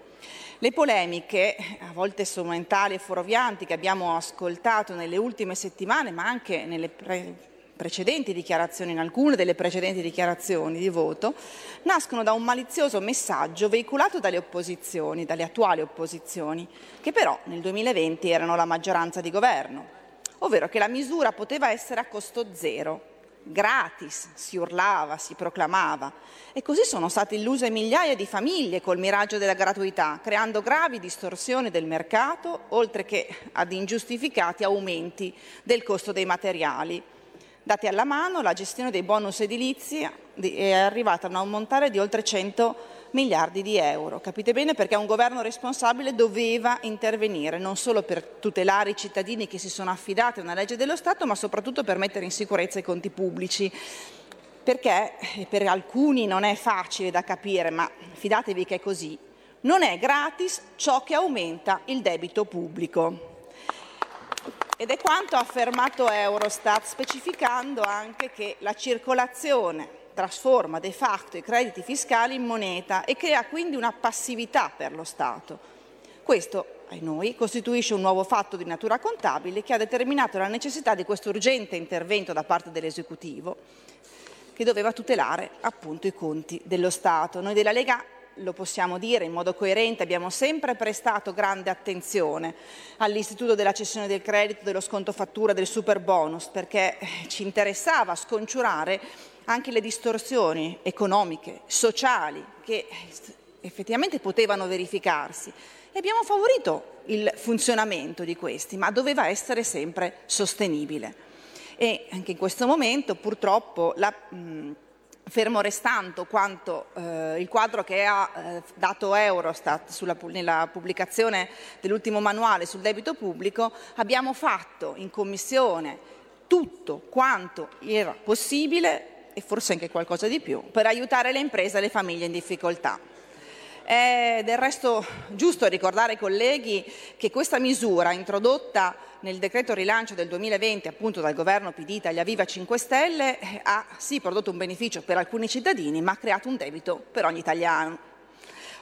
Le polemiche, a volte strumentali e fuorvianti, che abbiamo ascoltato nelle ultime settimane, ma anche nelle pre- precedenti dichiarazioni, in alcune delle precedenti dichiarazioni di voto, nascono da un malizioso messaggio veicolato dalle opposizioni, dalle attuali opposizioni, che però nel 2020 erano la maggioranza di governo ovvero che la misura poteva essere a costo zero, gratis, si urlava, si proclamava. E così sono state illuse migliaia di famiglie col miraggio della gratuità, creando gravi distorsioni del mercato, oltre che ad ingiustificati aumenti del costo dei materiali. Dati alla mano, la gestione dei bonus edilizi è arrivata a un ammontare di oltre 100 miliardi di euro. Capite bene perché un governo responsabile doveva intervenire non solo per tutelare i cittadini che si sono affidati a una legge dello Stato, ma soprattutto per mettere in sicurezza i conti pubblici. Perché per alcuni non è facile da capire, ma fidatevi che è così. Non è gratis ciò che aumenta il debito pubblico. Ed è quanto ha affermato Eurostat, specificando anche che la circolazione trasforma de facto i crediti fiscali in moneta e crea quindi una passività per lo Stato. Questo, ai noi, costituisce un nuovo fatto di natura contabile che ha determinato la necessità di questo urgente intervento da parte dell'esecutivo che doveva tutelare appunto i conti dello Stato. Noi della Lega lo possiamo dire in modo coerente, abbiamo sempre prestato grande attenzione all'istituto della cessione del credito, dello sconto fattura, del super bonus, perché ci interessava sconciurare anche le distorsioni economiche, sociali, che effettivamente potevano verificarsi. E abbiamo favorito il funzionamento di questi, ma doveva essere sempre sostenibile. E anche in questo momento, purtroppo, la, mh, fermo restando quanto eh, il quadro che ha eh, dato Eurostat sulla, nella pubblicazione dell'ultimo manuale sul debito pubblico, abbiamo fatto in Commissione tutto quanto era possibile e forse anche qualcosa di più per aiutare le imprese e le famiglie in difficoltà. È del resto giusto ricordare ai colleghi che questa misura introdotta nel decreto rilancio del 2020 appunto dal governo PD Italia Viva 5 Stelle eh, ha sì prodotto un beneficio per alcuni cittadini ma ha creato un debito per ogni italiano.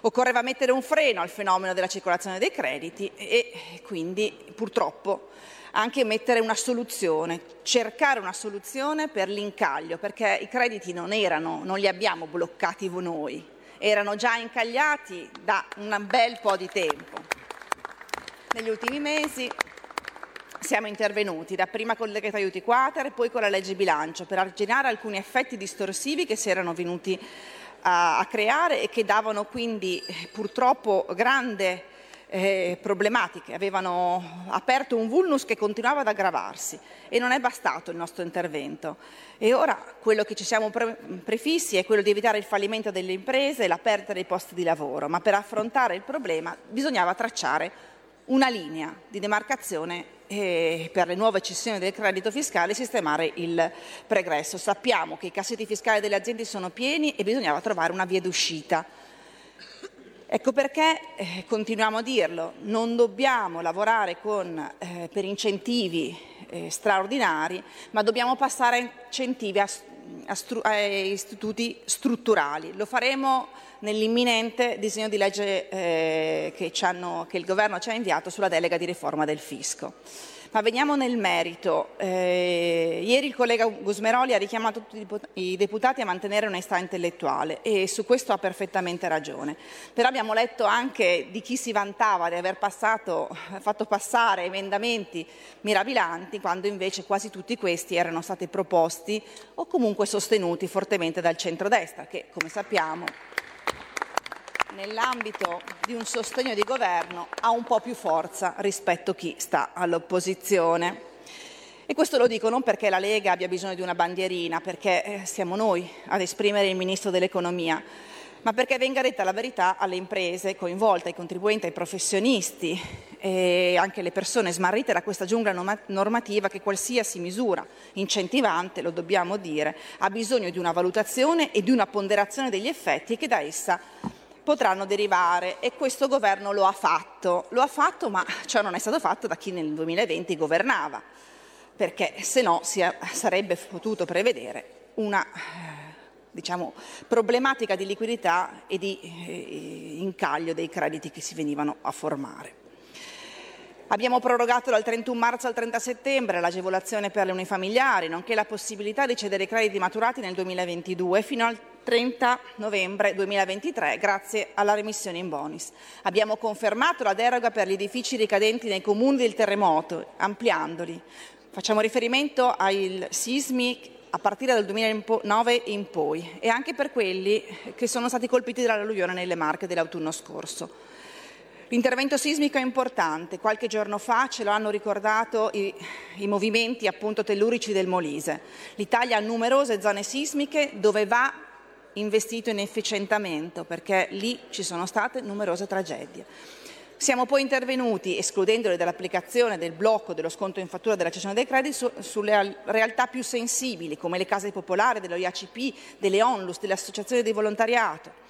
Occorreva mettere un freno al fenomeno della circolazione dei crediti e quindi purtroppo anche mettere una soluzione, cercare una soluzione per l'incaglio, perché i crediti non erano, non li abbiamo bloccati noi, erano già incagliati da un bel po' di tempo. Negli ultimi mesi siamo intervenuti, dapprima con il decreto aiuti quater e poi con la legge bilancio, per arginare alcuni effetti distorsivi che si erano venuti a, a creare e che davano quindi purtroppo grande eh, problematiche, avevano aperto un vulnus che continuava ad aggravarsi e non è bastato il nostro intervento. E ora quello che ci siamo pre- prefissi è quello di evitare il fallimento delle imprese e la perdita dei posti di lavoro, ma per affrontare il problema bisognava tracciare una linea di demarcazione e per le nuove cessioni del credito fiscale e sistemare il pregresso. Sappiamo che i cassetti fiscali delle aziende sono pieni e bisognava trovare una via d'uscita. Ecco perché eh, continuiamo a dirlo, non dobbiamo lavorare con, eh, per incentivi eh, straordinari, ma dobbiamo passare a incentivi a, a, stru- a istituti strutturali. Lo faremo nell'imminente disegno di legge eh, che, che il Governo ci ha inviato sulla delega di riforma del fisco. Ma veniamo nel merito. Eh, ieri il collega Gusmeroli ha richiamato tutti i deputati a mantenere onestà intellettuale e su questo ha perfettamente ragione. Però abbiamo letto anche di chi si vantava di aver passato, fatto passare emendamenti mirabilanti quando invece quasi tutti questi erano stati proposti o comunque sostenuti fortemente dal centrodestra che, come sappiamo, nell'ambito di un sostegno di governo ha un po' più forza rispetto a chi sta all'opposizione. E questo lo dico non perché la Lega abbia bisogno di una bandierina, perché eh, siamo noi ad esprimere il Ministro dell'Economia, ma perché venga detta la verità alle imprese coinvolte, ai contribuenti, ai professionisti e anche alle persone smarrite da questa giungla normativa che qualsiasi misura incentivante, lo dobbiamo dire, ha bisogno di una valutazione e di una ponderazione degli effetti che da essa potranno derivare e questo governo lo ha fatto. Lo ha fatto, ma ciò non è stato fatto da chi nel 2020 governava, perché se no si sarebbe potuto prevedere una diciamo, problematica di liquidità e di eh, incaglio dei crediti che si venivano a formare. Abbiamo prorogato dal 31 marzo al 30 settembre l'agevolazione per le unifamiliari, nonché la possibilità di cedere crediti maturati nel 2022 fino al 30 novembre 2023 grazie alla remissione in bonus. Abbiamo confermato la deroga per gli edifici ricadenti nei comuni del terremoto, ampliandoli. Facciamo riferimento ai sismi a partire dal 2009 in poi e anche per quelli che sono stati colpiti dall'alluvione nelle Marche dell'autunno scorso. L'intervento sismico è importante, qualche giorno fa ce lo hanno ricordato i, i movimenti appunto tellurici del Molise. L'Italia ha numerose zone sismiche dove va investito in efficientamento perché lì ci sono state numerose tragedie. Siamo poi intervenuti, escludendole dall'applicazione del blocco dello sconto in fattura della cessione dei crediti, su, sulle realtà più sensibili come le case popolari, dello IACP, delle ONLUS, delle associazioni di volontariato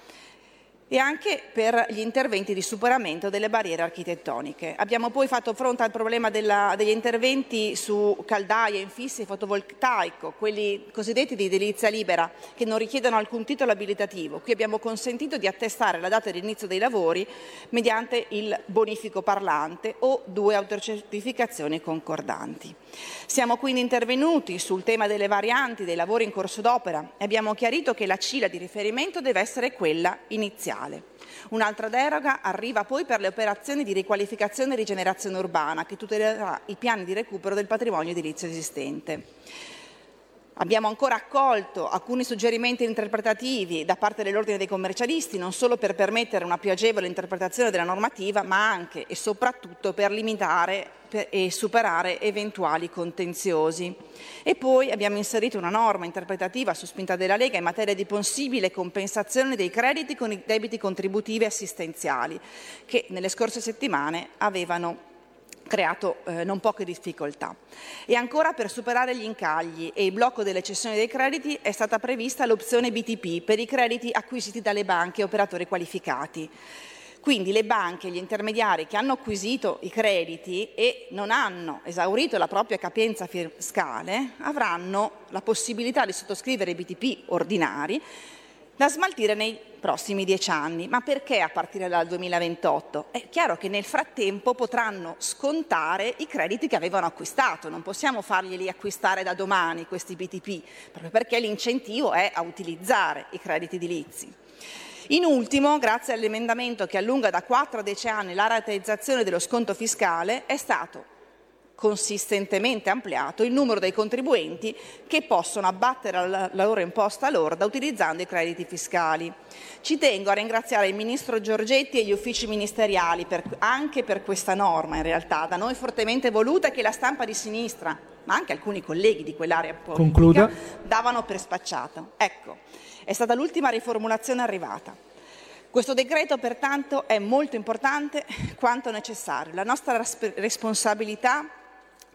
e anche per gli interventi di superamento delle barriere architettoniche. Abbiamo poi fatto fronte al problema della, degli interventi su caldaie, infissi e fotovoltaico, quelli cosiddetti di edilizia libera, che non richiedono alcun titolo abilitativo. Qui abbiamo consentito di attestare la data di inizio dei lavori mediante il bonifico parlante o due autocertificazioni concordanti. Siamo quindi intervenuti sul tema delle varianti dei lavori in corso d'opera e abbiamo chiarito che la CILA di riferimento deve essere quella iniziale. Un'altra deroga arriva poi per le operazioni di riqualificazione e rigenerazione urbana che tutelerà i piani di recupero del patrimonio edilizio esistente. Abbiamo ancora accolto alcuni suggerimenti interpretativi da parte dell'Ordine dei commercialisti, non solo per permettere una più agevole interpretazione della normativa, ma anche e soprattutto per limitare e superare eventuali contenziosi. E poi abbiamo inserito una norma interpretativa su spinta della Lega in materia di possibile compensazione dei crediti con i debiti contributivi assistenziali, che nelle scorse settimane avevano creato eh, non poche difficoltà. E ancora per superare gli incagli e il blocco delle cessioni dei crediti è stata prevista l'opzione BTP per i crediti acquisiti dalle banche e operatori qualificati. Quindi le banche e gli intermediari che hanno acquisito i crediti e non hanno esaurito la propria capienza fiscale avranno la possibilità di sottoscrivere BTP ordinari da smaltire nei prossimi dieci anni. Ma perché a partire dal 2028? È chiaro che nel frattempo potranno scontare i crediti che avevano acquistato, non possiamo farglieli acquistare da domani questi BTP, proprio perché l'incentivo è a utilizzare i crediti edilizi. In ultimo, grazie all'emendamento che allunga da 4 a 10 anni la rateizzazione dello sconto fiscale, è stato consistentemente ampliato il numero dei contribuenti che possono abbattere la loro imposta lorda utilizzando i crediti fiscali. Ci tengo a ringraziare il Ministro Giorgetti e gli uffici ministeriali per- anche per questa norma, in realtà, da noi fortemente voluta che la stampa di sinistra, ma anche alcuni colleghi di quell'area politica, Concluda. davano per spacciato. Ecco, è stata l'ultima riformulazione arrivata. Questo decreto pertanto è molto importante quanto necessario. La nostra responsabilità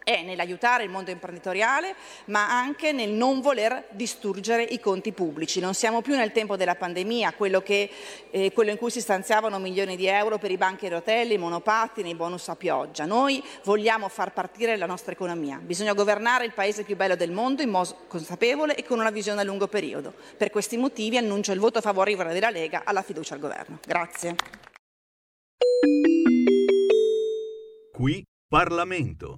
è nell'aiutare il mondo imprenditoriale, ma anche nel non voler distruggere i conti pubblici. Non siamo più nel tempo della pandemia, quello, che, eh, quello in cui si stanziavano milioni di euro per i banchi a rotelle, i monopattini, i bonus a pioggia. Noi vogliamo far partire la nostra economia. Bisogna governare il paese più bello del mondo in modo consapevole e con una visione a lungo periodo. Per questi motivi annuncio il voto favorevole della Lega alla fiducia al governo. Grazie. Qui Parlamento.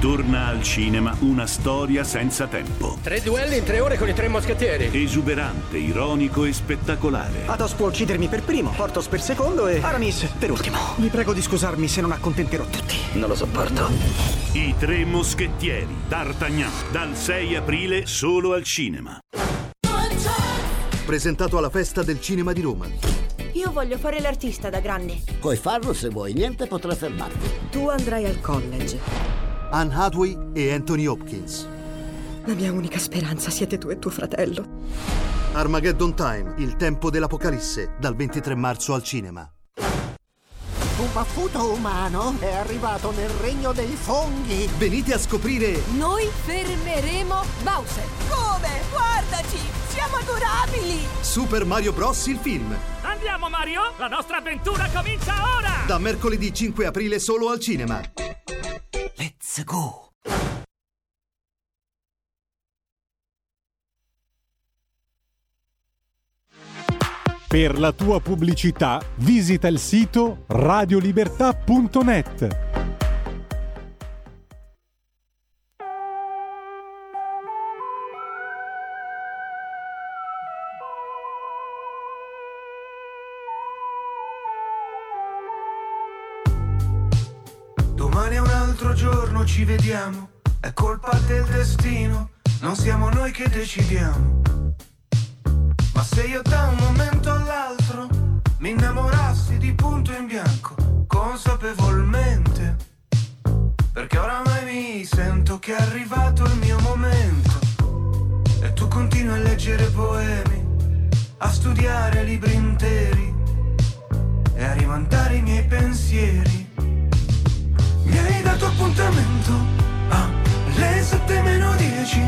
Torna al cinema una storia senza tempo. Tre duelli in tre ore con i tre moschettieri. Esuberante, ironico e spettacolare. Athos può uccidermi per primo, Portos per secondo e Aramis per ultimo. Vi prego di scusarmi se non accontenterò tutti. Non lo sopporto. I tre moschettieri. D'Artagnan. Dal 6 aprile solo al cinema. Presentato alla Festa del Cinema di Roma. Io voglio fare l'artista da grande. Puoi farlo se vuoi, niente potrà fermarti. Tu andrai al college. Anne Hathaway e Anthony Hopkins. La mia unica speranza siete tu e tuo fratello. Armageddon Time, il tempo dell'Apocalisse, dal 23 marzo al cinema. Un baffuto umano è arrivato nel regno dei funghi. Venite a scoprire Noi fermeremo Bowser. Come? Guardaci! Siamo adorabili! Super Mario Bros. il film. Andiamo Mario, la nostra avventura comincia ora! Da mercoledì 5 aprile solo al cinema. Let's go. Per la tua pubblicità visita il sito radiolibertà.net. ci vediamo. È colpa del destino, non siamo noi che decidiamo. Ma se io da un momento all'altro mi innamorassi di punto in bianco, consapevolmente, perché oramai mi sento che è arrivato il mio momento. E tu continui a leggere poemi, a studiare libri interi e a rimandare i miei pensieri. Mi hai dato appuntamento. Ah, Alle 7 meno 10,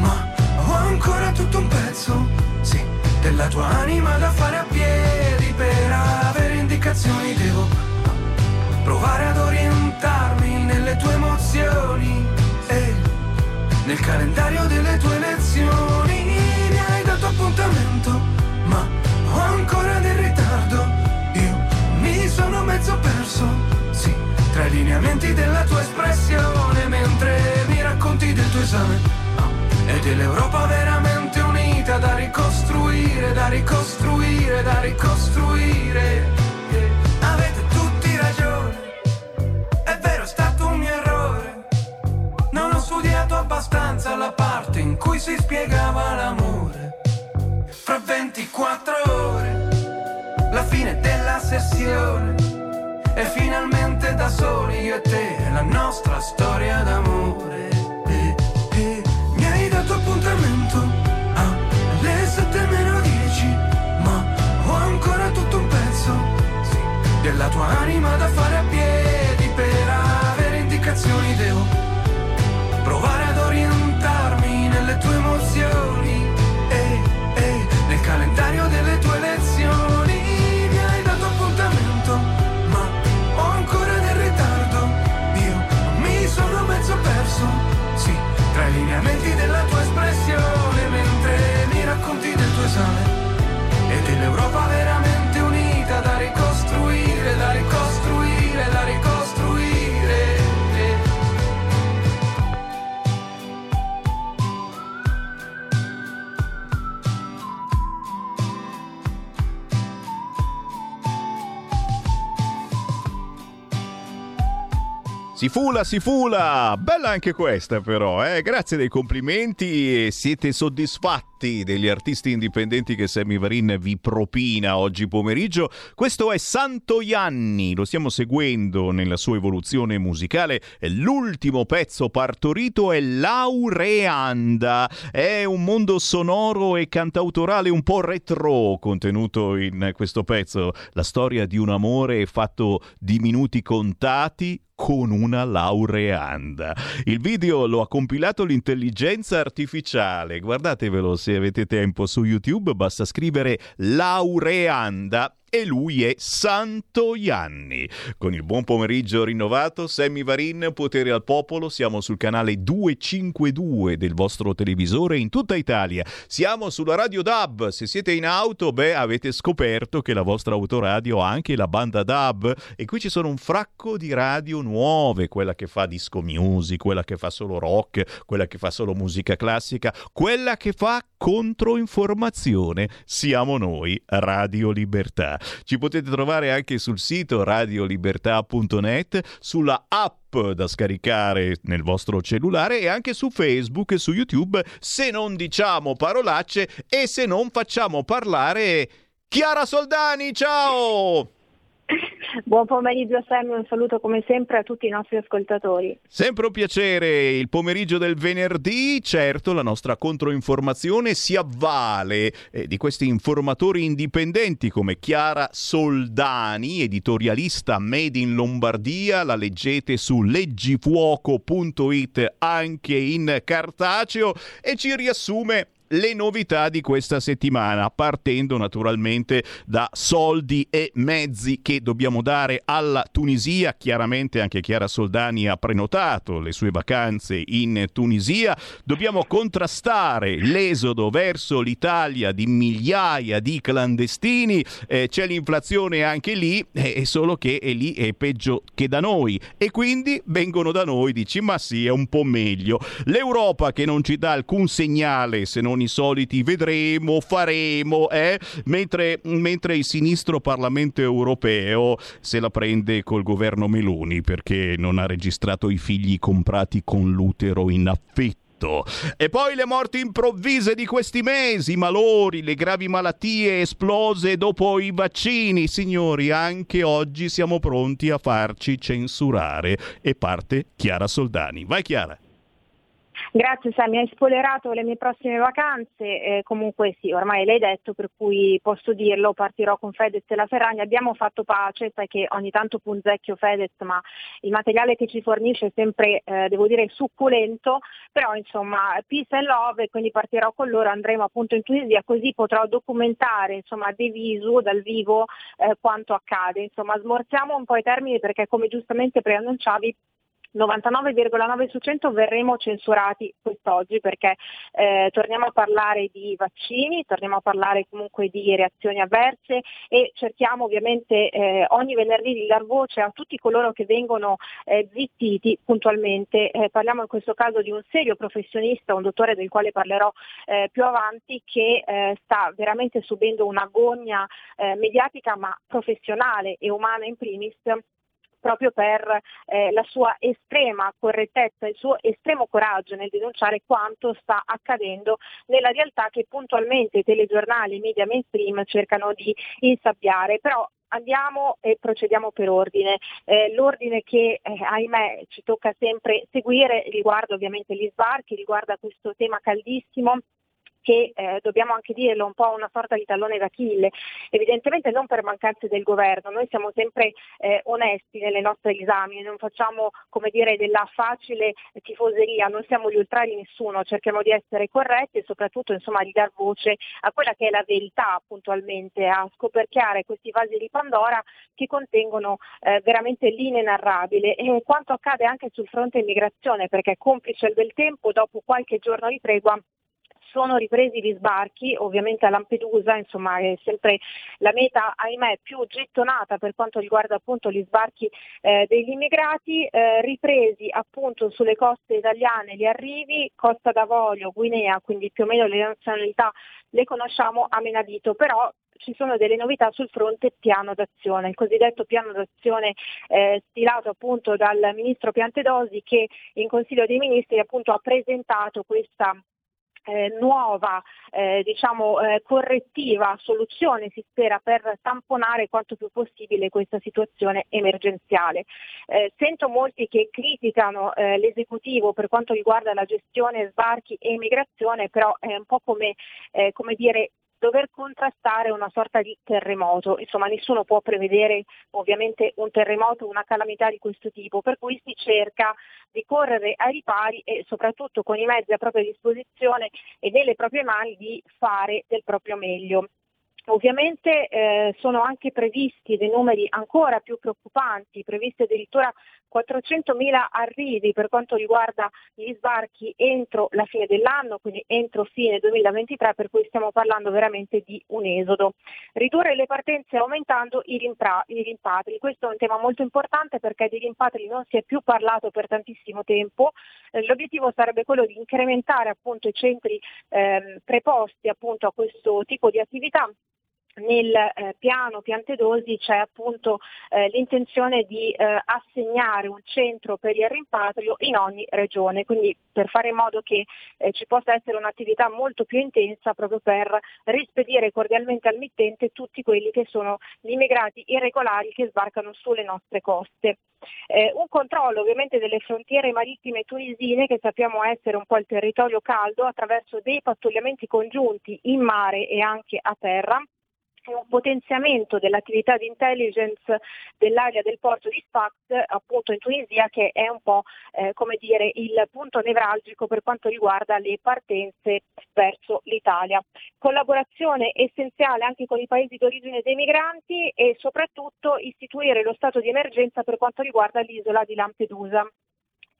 ma ho ancora tutto un pezzo, sì, della tua anima da fare a piedi per avere indicazioni. Devo ah, provare ad orientarmi nelle tue emozioni e nel calendario delle tue lezioni. Mi hai dato appuntamento, ma ho ancora del ritardo, io mi sono mezzo perso lineamenti della tua espressione mentre mi racconti del tuo esame e dell'Europa veramente unita da ricostruire, da ricostruire, da ricostruire. Avete tutti ragione, è vero, è stato un mio errore. Non ho studiato abbastanza la parte in cui si spiegava l'amore. Fra 24 ore, la fine della sessione. E finalmente da soli io e te, la nostra storia d'amore. E, e mi hai dato appuntamento alle 7 meno 10, ma ho ancora tutto un pezzo della tua anima da fare dell'Europa veramente unita da ricostruire, da ricostruire, da ricostruire. Si fula, si fula! Bella anche questa però, eh? Grazie dei complimenti e siete soddisfatti degli artisti indipendenti che Sammy Varin vi propina oggi pomeriggio. Questo è Santo Ianni, lo stiamo seguendo nella sua evoluzione musicale. L'ultimo pezzo partorito è Laureanda. È un mondo sonoro e cantautorale un po' retro contenuto in questo pezzo. La storia di un amore fatto di minuti contati con una laureanda. Il video lo ha compilato l'intelligenza artificiale. Guardatevelo se avete tempo su YouTube, basta scrivere laureanda e lui è Santo Ianni. Con il buon pomeriggio rinnovato, Sammy Varin, Potere al Popolo, siamo sul canale 252 del vostro televisore in tutta Italia. Siamo sulla Radio DAB. Se siete in auto, beh, avete scoperto che la vostra autoradio ha anche la banda DAB e qui ci sono un fracco di radio nuove, quella che fa disco music, quella che fa solo rock, quella che fa solo musica classica, quella che fa controinformazione. Siamo noi, Radio Libertà. Ci potete trovare anche sul sito radiolibertà.net, sulla app da scaricare nel vostro cellulare e anche su Facebook e su YouTube se non diciamo parolacce e se non facciamo parlare Chiara Soldani. Ciao! Buon pomeriggio Sammy, un saluto come sempre a tutti i nostri ascoltatori. Sempre un piacere, il pomeriggio del venerdì, certo la nostra controinformazione si avvale eh, di questi informatori indipendenti come Chiara Soldani, editorialista Made in Lombardia, la leggete su leggifuoco.it anche in cartaceo. E ci riassume le novità di questa settimana, partendo naturalmente da soldi e mezzi che dobbiamo dare alla Tunisia. Chiaramente anche Chiara Soldani ha prenotato le sue vacanze in Tunisia. Dobbiamo contrastare l'esodo verso l'Italia di migliaia di clandestini. Eh, c'è l'inflazione anche lì, eh, solo che è lì è peggio che da noi. E quindi vengono da noi, dici, ma sì, è un po' meglio. L'Europa che non ci dà alcun segnale se non i soliti vedremo, faremo, eh? mentre, mentre il sinistro Parlamento europeo se la prende col governo Meloni perché non ha registrato i figli comprati con l'utero in affetto. E poi le morti improvvise di questi mesi, i malori, le gravi malattie esplose dopo i vaccini. Signori, anche oggi siamo pronti a farci censurare. E parte Chiara Soldani. Vai Chiara. Grazie Sammy, hai spoilerato le mie prossime vacanze, eh, comunque sì, ormai l'hai detto, per cui posso dirlo, partirò con Fedez e la Ferragni, abbiamo fatto pace, sai che ogni tanto punzecchio Fedez, ma il materiale che ci fornisce è sempre, eh, devo dire, succulento, però insomma, peace and love, quindi partirò con loro, andremo appunto in Tunisia, così potrò documentare, insomma, de visu, dal vivo, eh, quanto accade. Insomma, smorziamo un po' i termini perché come giustamente preannunciavi, 99,9 su 100 verremo censurati quest'oggi perché eh, torniamo a parlare di vaccini, torniamo a parlare comunque di reazioni avverse e cerchiamo ovviamente eh, ogni venerdì di dar voce a tutti coloro che vengono eh, zittiti puntualmente. Eh, parliamo in questo caso di un serio professionista, un dottore del quale parlerò eh, più avanti, che eh, sta veramente subendo un'agonia mediatica ma professionale e umana in primis proprio per eh, la sua estrema correttezza, il suo estremo coraggio nel denunciare quanto sta accadendo nella realtà che puntualmente i telegiornali, i media mainstream cercano di insabbiare. Però andiamo e procediamo per ordine. Eh, l'ordine che eh, ahimè ci tocca sempre seguire riguarda ovviamente gli sbarchi, riguarda questo tema caldissimo che eh, dobbiamo anche dirlo un po' una sorta di tallone d'Achille, evidentemente non per mancanze del governo, noi siamo sempre eh, onesti nelle nostre esami, non facciamo come dire della facile tifoseria, non siamo gli ultra di nessuno, cerchiamo di essere corretti e soprattutto insomma di dar voce a quella che è la verità puntualmente, a scoperchiare questi vasi di Pandora che contengono eh, veramente l'inenarrabile e quanto accade anche sul fronte immigrazione perché complice il bel tempo dopo qualche giorno di tregua sono ripresi gli sbarchi, ovviamente a Lampedusa, insomma è sempre la meta ahimè più gettonata per quanto riguarda appunto gli sbarchi eh, degli immigrati, eh, ripresi appunto sulle coste italiane gli arrivi, Costa d'Avorio, Guinea, quindi più o meno le nazionalità le conosciamo a menadito, però ci sono delle novità sul fronte piano d'azione, il cosiddetto piano d'azione eh, stilato appunto dal ministro Piantedosi che in Consiglio dei Ministri appunto ha presentato questa eh, nuova eh, diciamo, eh, correttiva soluzione si spera per tamponare quanto più possibile questa situazione emergenziale. Eh, sento molti che criticano eh, l'esecutivo per quanto riguarda la gestione sbarchi e immigrazione, però è un po' come, eh, come dire dover contrastare una sorta di terremoto. Insomma, nessuno può prevedere ovviamente un terremoto, una calamità di questo tipo, per cui si cerca di correre ai ripari e soprattutto con i mezzi a propria disposizione e nelle proprie mani di fare del proprio meglio. Ovviamente eh, sono anche previsti dei numeri ancora più preoccupanti, previsti addirittura 400.000 arrivi per quanto riguarda gli sbarchi entro la fine dell'anno, quindi entro fine 2023, per cui stiamo parlando veramente di un esodo. Ridurre le partenze aumentando i, rimpra- i rimpatri, questo è un tema molto importante perché di rimpatri non si è più parlato per tantissimo tempo, eh, l'obiettivo sarebbe quello di incrementare appunto i centri eh, preposti appunto a questo tipo di attività nel eh, piano Piantedosi c'è appunto eh, l'intenzione di eh, assegnare un centro per il rimpatrio in ogni regione, quindi per fare in modo che eh, ci possa essere un'attività molto più intensa proprio per rispedire cordialmente al mittente tutti quelli che sono gli immigrati irregolari che sbarcano sulle nostre coste. Eh, un controllo ovviamente delle frontiere marittime tunisine che sappiamo essere un po' il territorio caldo attraverso dei pattugliamenti congiunti in mare e anche a terra e un potenziamento dell'attività di intelligence dell'area del porto di Sfax appunto in Tunisia che è un po' eh, come dire il punto nevralgico per quanto riguarda le partenze verso l'Italia. Collaborazione essenziale anche con i paesi d'origine dei migranti e soprattutto istituire lo stato di emergenza per quanto riguarda l'isola di Lampedusa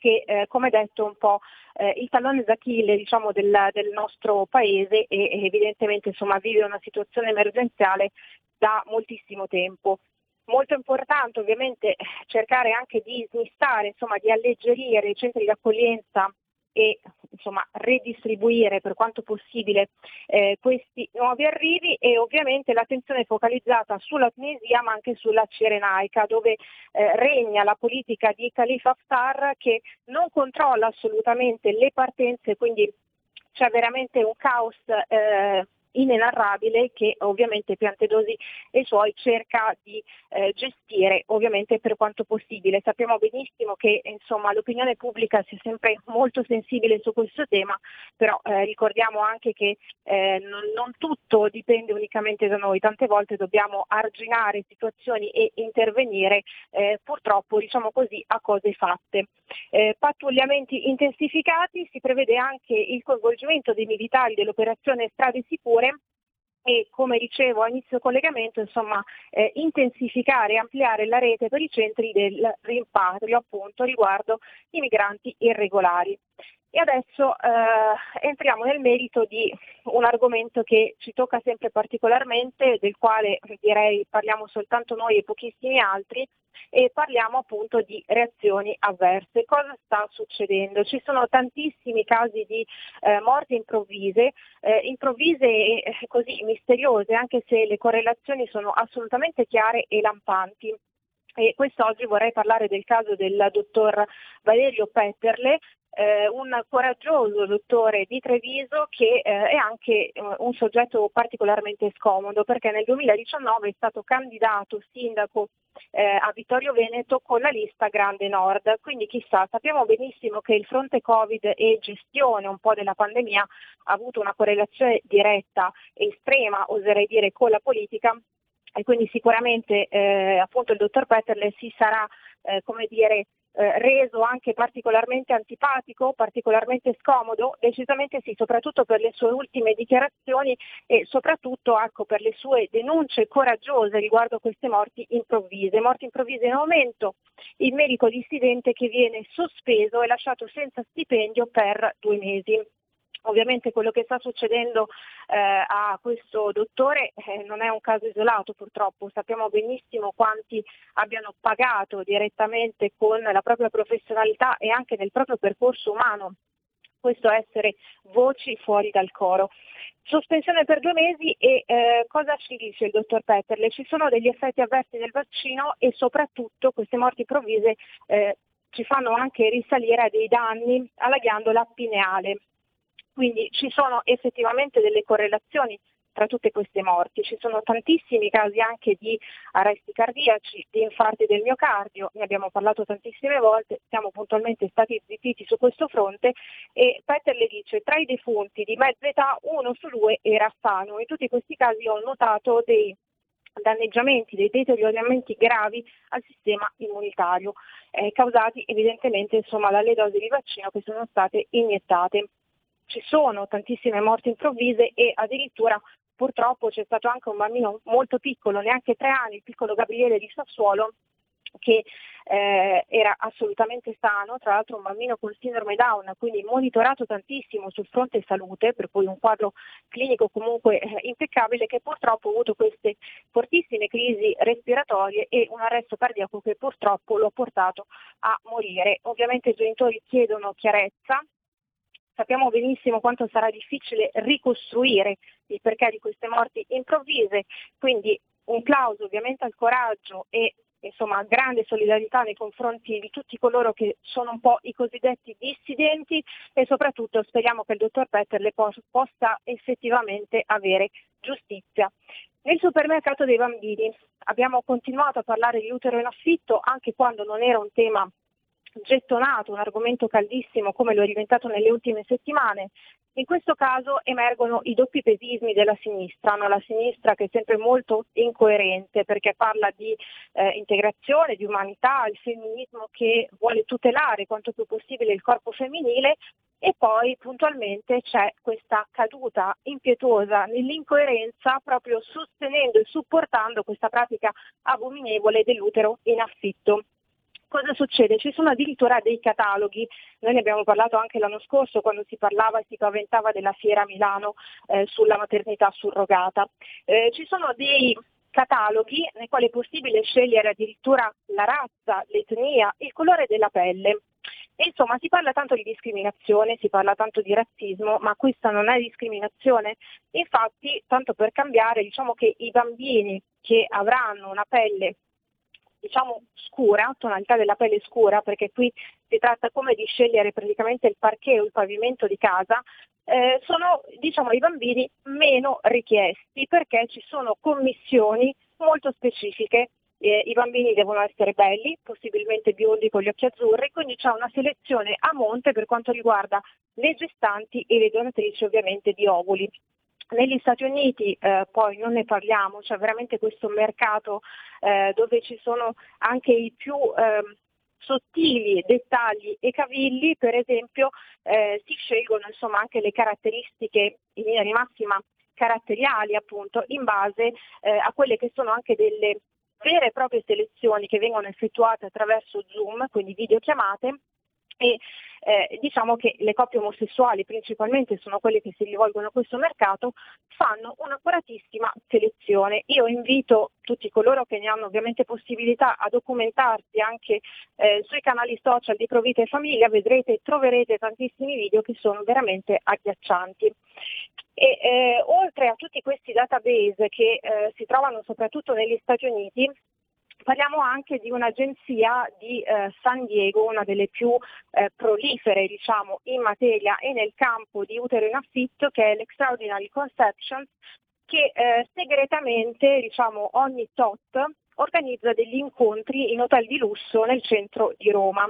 che eh, come detto un po' eh, il tallone d'Achille diciamo, del, del, nostro paese e evidentemente insomma, vive una situazione emergenziale da moltissimo tempo. Molto importante ovviamente cercare anche di smistare, insomma, di alleggerire i centri di accoglienza e insomma, redistribuire per quanto possibile eh, questi nuovi arrivi e ovviamente l'attenzione focalizzata sulla Tunisia ma anche sulla Cirenaica dove eh, regna la politica di Khalifa Haftar che non controlla assolutamente le partenze, quindi c'è veramente un caos eh, inenarrabile che ovviamente Piantedosi e i suoi cerca di eh, gestire ovviamente per quanto possibile. Sappiamo benissimo che insomma, l'opinione pubblica sia sempre molto sensibile su questo tema, però eh, ricordiamo anche che eh, non, non, tutto dipende unicamente da noi, tante volte dobbiamo arginare situazioni e intervenire eh, purtroppo diciamo così a cose fatte. Eh, pattugliamenti intensificati, si prevede anche il coinvolgimento dei militari dell'operazione Strade Sicure e come dicevo a inizio collegamento, insomma, eh, intensificare e ampliare la rete per i centri del rimpatrio appunto riguardo i migranti irregolari. E adesso eh, entriamo nel merito di un argomento che ci tocca sempre particolarmente, del quale direi parliamo soltanto noi e pochissimi altri, e parliamo appunto di reazioni avverse. Cosa sta succedendo? Ci sono tantissimi casi di eh, morti improvvise, eh, improvvise e così misteriose, anche se le correlazioni sono assolutamente chiare e lampanti. E quest'oggi vorrei parlare del caso del dottor Valerio Petterle, eh, un coraggioso dottore di Treviso che eh, è anche eh, un soggetto particolarmente scomodo perché nel 2019 è stato candidato sindaco eh, a Vittorio Veneto con la lista Grande Nord. Quindi chissà, sappiamo benissimo che il fronte Covid e gestione un po' della pandemia ha avuto una correlazione diretta e estrema, oserei dire, con la politica e quindi sicuramente eh, appunto il dottor Petterle si sarà eh, come dire eh, reso anche particolarmente antipatico, particolarmente scomodo, decisamente sì, soprattutto per le sue ultime dichiarazioni e soprattutto ecco, per le sue denunce coraggiose riguardo queste morti improvvise, morti improvvise in aumento, il medico dissidente che viene sospeso e lasciato senza stipendio per due mesi. Ovviamente quello che sta succedendo eh, a questo dottore eh, non è un caso isolato purtroppo, sappiamo benissimo quanti abbiano pagato direttamente con la propria professionalità e anche nel proprio percorso umano questo essere voci fuori dal coro. Sospensione per due mesi e eh, cosa ci dice il dottor Petterle? Ci sono degli effetti avversi del vaccino e soprattutto queste morti improvvise eh, ci fanno anche risalire a dei danni alla ghiandola pineale. Quindi ci sono effettivamente delle correlazioni tra tutte queste morti. Ci sono tantissimi casi anche di arresti cardiaci, di infarti del miocardio, ne abbiamo parlato tantissime volte, siamo puntualmente stati zittiti su questo fronte e Peter le dice tra i defunti di mezza età uno su due era sano. In tutti questi casi ho notato dei danneggiamenti, dei deterioramenti gravi al sistema immunitario, eh, causati evidentemente insomma, dalle dosi di vaccino che sono state iniettate ci sono tantissime morti improvvise e addirittura purtroppo c'è stato anche un bambino molto piccolo, neanche tre anni, il piccolo Gabriele di Sassuolo, che eh, era assolutamente sano, tra l'altro un bambino con sindrome Down, quindi monitorato tantissimo sul fronte salute, per cui un quadro clinico comunque eh, impeccabile, che purtroppo ha avuto queste fortissime crisi respiratorie e un arresto cardiaco che purtroppo lo ha portato a morire. Ovviamente i genitori chiedono chiarezza, Sappiamo benissimo quanto sarà difficile ricostruire il perché di queste morti improvvise, quindi un plauso ovviamente al coraggio e insomma grande solidarietà nei confronti di tutti coloro che sono un po' i cosiddetti dissidenti e soprattutto speriamo che il dottor Petterle pos- possa effettivamente avere giustizia. Nel supermercato dei bambini abbiamo continuato a parlare di utero in affitto anche quando non era un tema gettonato, un argomento caldissimo come lo è diventato nelle ultime settimane. In questo caso emergono i doppi pesismi della sinistra, no? la sinistra che è sempre molto incoerente perché parla di eh, integrazione, di umanità, il femminismo che vuole tutelare quanto più possibile il corpo femminile e poi puntualmente c'è questa caduta impietosa nell'incoerenza proprio sostenendo e supportando questa pratica abominevole dell'utero in affitto cosa succede? Ci sono addirittura dei cataloghi, noi ne abbiamo parlato anche l'anno scorso quando si parlava e si paventava della fiera Milano eh, sulla maternità surrogata. Eh, ci sono dei cataloghi nei quali è possibile scegliere addirittura la razza, l'etnia, il colore della pelle. E insomma si parla tanto di discriminazione, si parla tanto di razzismo, ma questa non è discriminazione. Infatti, tanto per cambiare, diciamo che i bambini che avranno una pelle diciamo scura, tonalità della pelle scura, perché qui si tratta come di scegliere praticamente il parquet o il pavimento di casa, eh, sono diciamo, i bambini meno richiesti perché ci sono commissioni molto specifiche. Eh, I bambini devono essere belli, possibilmente biondi con gli occhi azzurri, quindi c'è una selezione a monte per quanto riguarda le gestanti e le donatrici ovviamente di ovuli. Negli Stati Uniti eh, poi non ne parliamo, c'è veramente questo mercato eh, dove ci sono anche i più eh, sottili dettagli e cavilli, per esempio eh, si scelgono insomma, anche le caratteristiche in linea di massima caratteriali appunto in base eh, a quelle che sono anche delle vere e proprie selezioni che vengono effettuate attraverso Zoom, quindi videochiamate e eh, diciamo che le coppie omosessuali principalmente sono quelle che si rivolgono a questo mercato, fanno un'accuratissima selezione. Io invito tutti coloro che ne hanno ovviamente possibilità a documentarsi anche eh, sui canali social di Provita e Famiglia, vedrete e troverete tantissimi video che sono veramente agghiaccianti. E, eh, oltre a tutti questi database che eh, si trovano soprattutto negli Stati Uniti, Parliamo anche di un'agenzia di eh, San Diego, una delle più eh, prolifere diciamo, in materia e nel campo di utero in affitto, che è l'Extraordinary Conception, che eh, segretamente diciamo, ogni tot organizza degli incontri in hotel di lusso nel centro di Roma.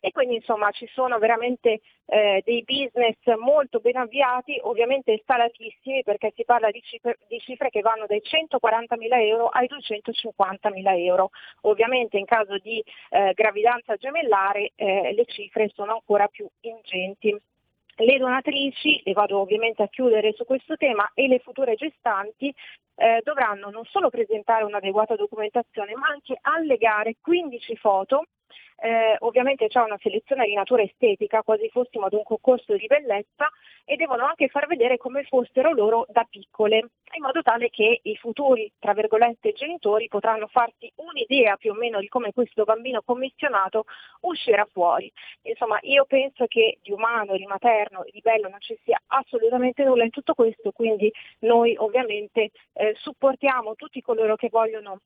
E quindi insomma ci sono veramente eh, dei business molto ben avviati, ovviamente instalatissimi perché si parla di cifre, di cifre che vanno dai 140 mila euro ai 250 mila euro. Ovviamente in caso di eh, gravidanza gemellare eh, le cifre sono ancora più ingenti. Le donatrici, e vado ovviamente a chiudere su questo tema, e le future gestanti eh, dovranno non solo presentare un'adeguata documentazione, ma anche allegare 15 foto eh, ovviamente c'è una selezione di natura estetica, quasi fossimo ad un concorso di bellezza, e devono anche far vedere come fossero loro da piccole, in modo tale che i futuri, tra virgolette, genitori potranno farsi un'idea più o meno di come questo bambino commissionato uscirà fuori. Insomma, io penso che di umano, di materno di bello non ci sia assolutamente nulla in tutto questo, quindi noi ovviamente eh, supportiamo tutti coloro che vogliono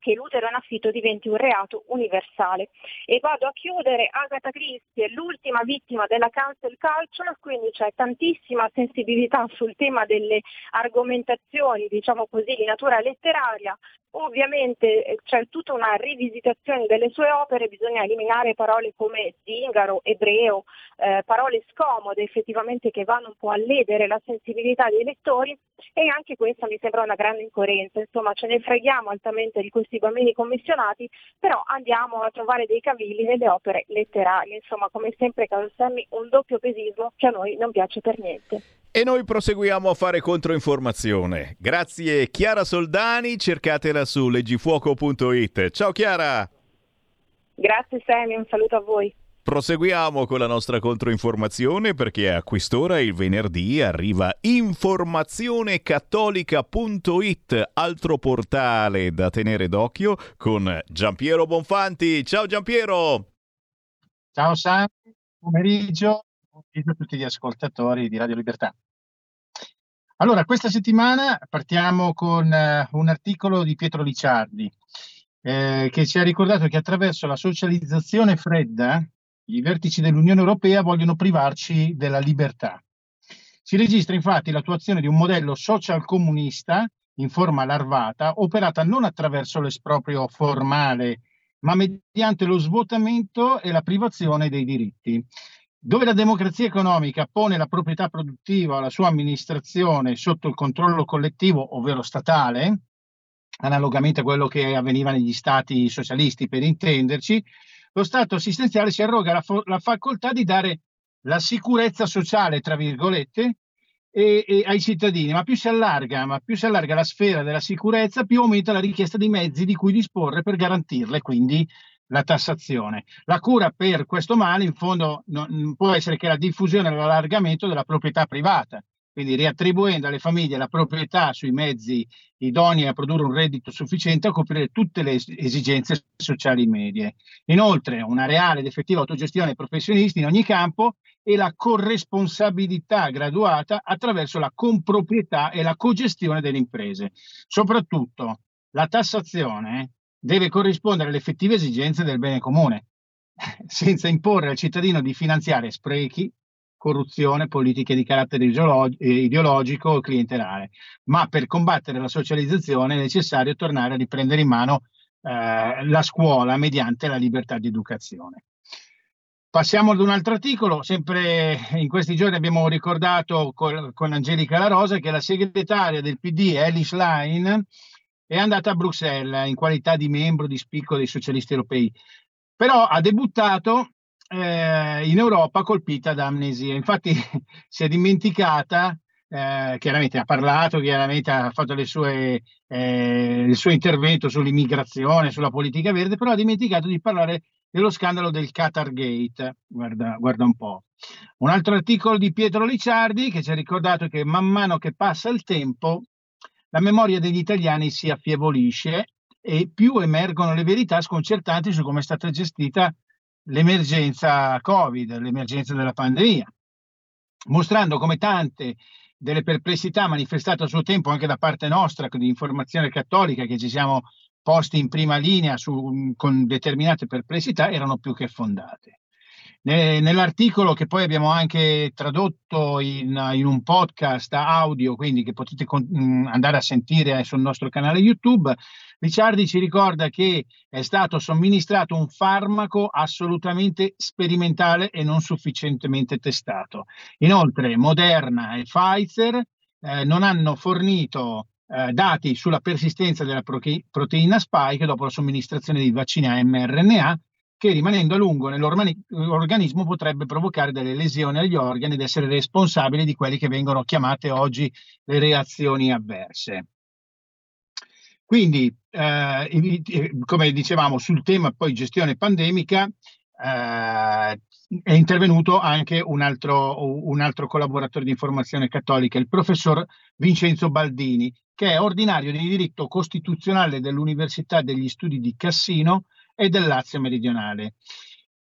che l'utero in affitto diventi un reato universale. E vado a chiudere, Agatha Christie è l'ultima vittima della cancel culture, quindi c'è tantissima sensibilità sul tema delle argomentazioni, diciamo così, di natura letteraria, Ovviamente eh, c'è tutta una rivisitazione delle sue opere, bisogna eliminare parole come zingaro, ebreo, eh, parole scomode effettivamente che vanno un po' a ledere la sensibilità dei lettori e anche questa mi sembra una grande incoerenza, insomma ce ne freghiamo altamente di questi bambini commissionati, però andiamo a trovare dei cavilli nelle opere letterarie, insomma come sempre caro Sammy un doppio pesismo che a noi non piace per niente. E noi proseguiamo a fare controinformazione. Grazie Chiara Soldani, cercatela su leggifuoco.it. Ciao Chiara! Grazie Sammy, un saluto a voi. Proseguiamo con la nostra controinformazione perché a quest'ora il venerdì arriva informazionecattolica.it, altro portale da tenere d'occhio con Giampiero Bonfanti. Ciao Giampiero! Ciao Sam, pomeriggio pomeriggio a tutti gli ascoltatori di Radio Libertà. Allora, questa settimana partiamo con uh, un articolo di Pietro Licciardi eh, che ci ha ricordato che attraverso la socializzazione fredda i vertici dell'Unione Europea vogliono privarci della libertà. Si registra infatti l'attuazione di un modello social comunista in forma larvata, operata non attraverso l'esproprio formale, ma mediante lo svuotamento e la privazione dei diritti. Dove la democrazia economica pone la proprietà produttiva o la sua amministrazione sotto il controllo collettivo, ovvero statale, analogamente a quello che avveniva negli stati socialisti per intenderci, lo Stato assistenziale si arroga la, fo- la facoltà di dare la sicurezza sociale, tra virgolette, e, e ai cittadini, ma più allarga, ma più si allarga la sfera della sicurezza, più aumenta la richiesta di mezzi di cui disporre per garantirle, quindi la tassazione. La cura per questo male in fondo non, può essere che la diffusione e l'allargamento della proprietà privata, quindi riattribuendo alle famiglie la proprietà sui mezzi idonei a produrre un reddito sufficiente a coprire tutte le esigenze sociali medie. Inoltre, una reale ed effettiva autogestione professionisti in ogni campo e la corresponsabilità graduata attraverso la comproprietà e la cogestione delle imprese. Soprattutto, la tassazione deve corrispondere alle effettive esigenze del bene comune, senza imporre al cittadino di finanziare sprechi, corruzione, politiche di carattere ideologico o clientelare. Ma per combattere la socializzazione è necessario tornare a riprendere in mano eh, la scuola mediante la libertà di educazione. Passiamo ad un altro articolo, sempre in questi giorni abbiamo ricordato con, con Angelica La Rosa che la segretaria del PD, Ellis Line, è andata a Bruxelles in qualità di membro di spicco dei socialisti europei, però ha debuttato eh, in Europa colpita da amnesia. Infatti si è dimenticata eh, chiaramente ha parlato, chiaramente ha fatto sue, eh, il suo intervento sull'immigrazione, sulla politica verde, però ha dimenticato di parlare dello scandalo del Qatar Gate. Guarda, guarda un po'. Un altro articolo di Pietro Licciardi che ci ha ricordato che man mano che passa il tempo la memoria degli italiani si affievolisce e più emergono le verità sconcertanti su come è stata gestita l'emergenza Covid, l'emergenza della pandemia, mostrando come tante delle perplessità manifestate a suo tempo anche da parte nostra di informazione cattolica che ci siamo posti in prima linea su, con determinate perplessità erano più che fondate. Nell'articolo che poi abbiamo anche tradotto in, in un podcast audio, quindi che potete con, andare a sentire sul nostro canale YouTube, Ricciardi ci ricorda che è stato somministrato un farmaco assolutamente sperimentale e non sufficientemente testato. Inoltre Moderna e Pfizer eh, non hanno fornito eh, dati sulla persistenza della proteina spike dopo la somministrazione di vaccini a mRNA che rimanendo a lungo nell'organismo potrebbe provocare delle lesioni agli organi ed essere responsabile di quelle che vengono chiamate oggi le reazioni avverse. Quindi, eh, come dicevamo, sul tema poi gestione pandemica eh, è intervenuto anche un altro, un altro collaboratore di informazione cattolica, il professor Vincenzo Baldini, che è ordinario di diritto costituzionale dell'Università degli Studi di Cassino e del Lazio meridionale.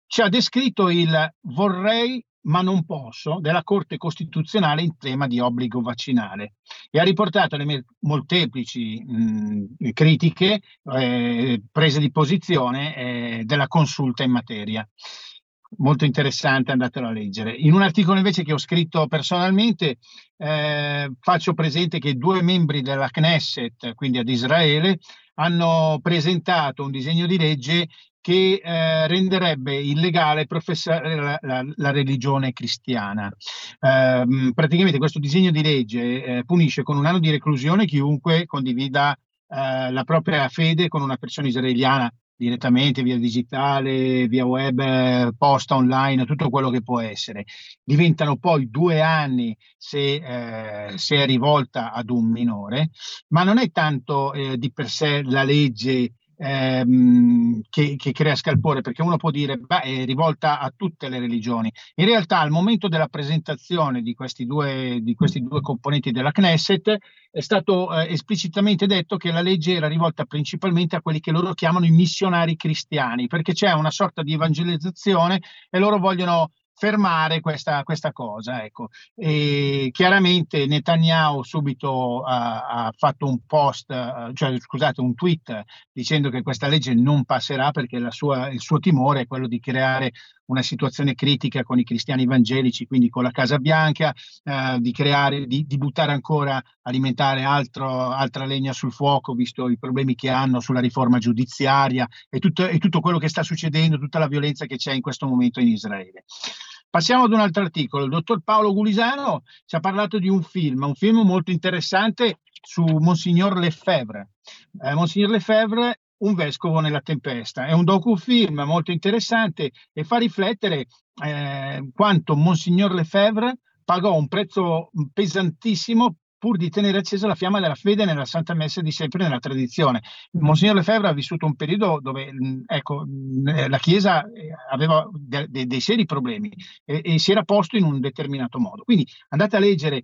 Ci ha descritto il vorrei ma non posso della Corte Costituzionale in tema di obbligo vaccinale e ha riportato le molteplici mh, critiche, eh, prese di posizione eh, della consulta in materia. Molto interessante, andatelo a leggere. In un articolo invece che ho scritto personalmente eh, faccio presente che due membri della Knesset, quindi ad Israele, hanno presentato un disegno di legge che eh, renderebbe illegale professare la, la, la religione cristiana. Eh, praticamente questo disegno di legge eh, punisce con un anno di reclusione chiunque condivida eh, la propria fede con una persona israeliana direttamente via digitale, via web, posta online, tutto quello che può essere. Diventano poi due anni se, eh, se è rivolta ad un minore, ma non è tanto eh, di per sé la legge ehm, che, che, crea scalpore, perché uno può dire beh, è rivolta a tutte le religioni. In realtà al momento della presentazione di questi due, di questi due componenti della Knesset è stato eh, esplicitamente detto che la legge era rivolta principalmente a quelli che loro chiamano i missionari cristiani, perché c'è una sorta di evangelizzazione e loro vogliono fermare questa, questa cosa. Ecco. E chiaramente Netanyahu subito ha, ha fatto un post, cioè scusate, un tweet dicendo che questa legge non passerà perché sua, il suo timore è quello di creare una situazione critica con i cristiani evangelici, quindi con la Casa Bianca, eh, di creare, di, di, buttare ancora, alimentare altro, altra legna sul fuoco, visto i problemi che hanno sulla riforma giudiziaria e tutto, e tutto quello che sta succedendo, tutta la violenza che c'è in questo momento in Israele. Passiamo ad un altro articolo. Il dottor Paolo Gulisano ci ha parlato di un film, un film molto interessante su Monsignor Lefebvre. Eh, Monsignor Lefebvre un vescovo nella tempesta. È un docufilm molto interessante e fa riflettere eh, quanto Monsignor Lefebvre pagò un prezzo pesantissimo pur di tenere accesa la fiamma della fede nella Santa Messa di sempre nella tradizione. Monsignor Lefebvre ha vissuto un periodo dove ecco, la Chiesa eh, aveva de- de- dei seri problemi e-, e si era posto in un determinato modo. Quindi andate a leggere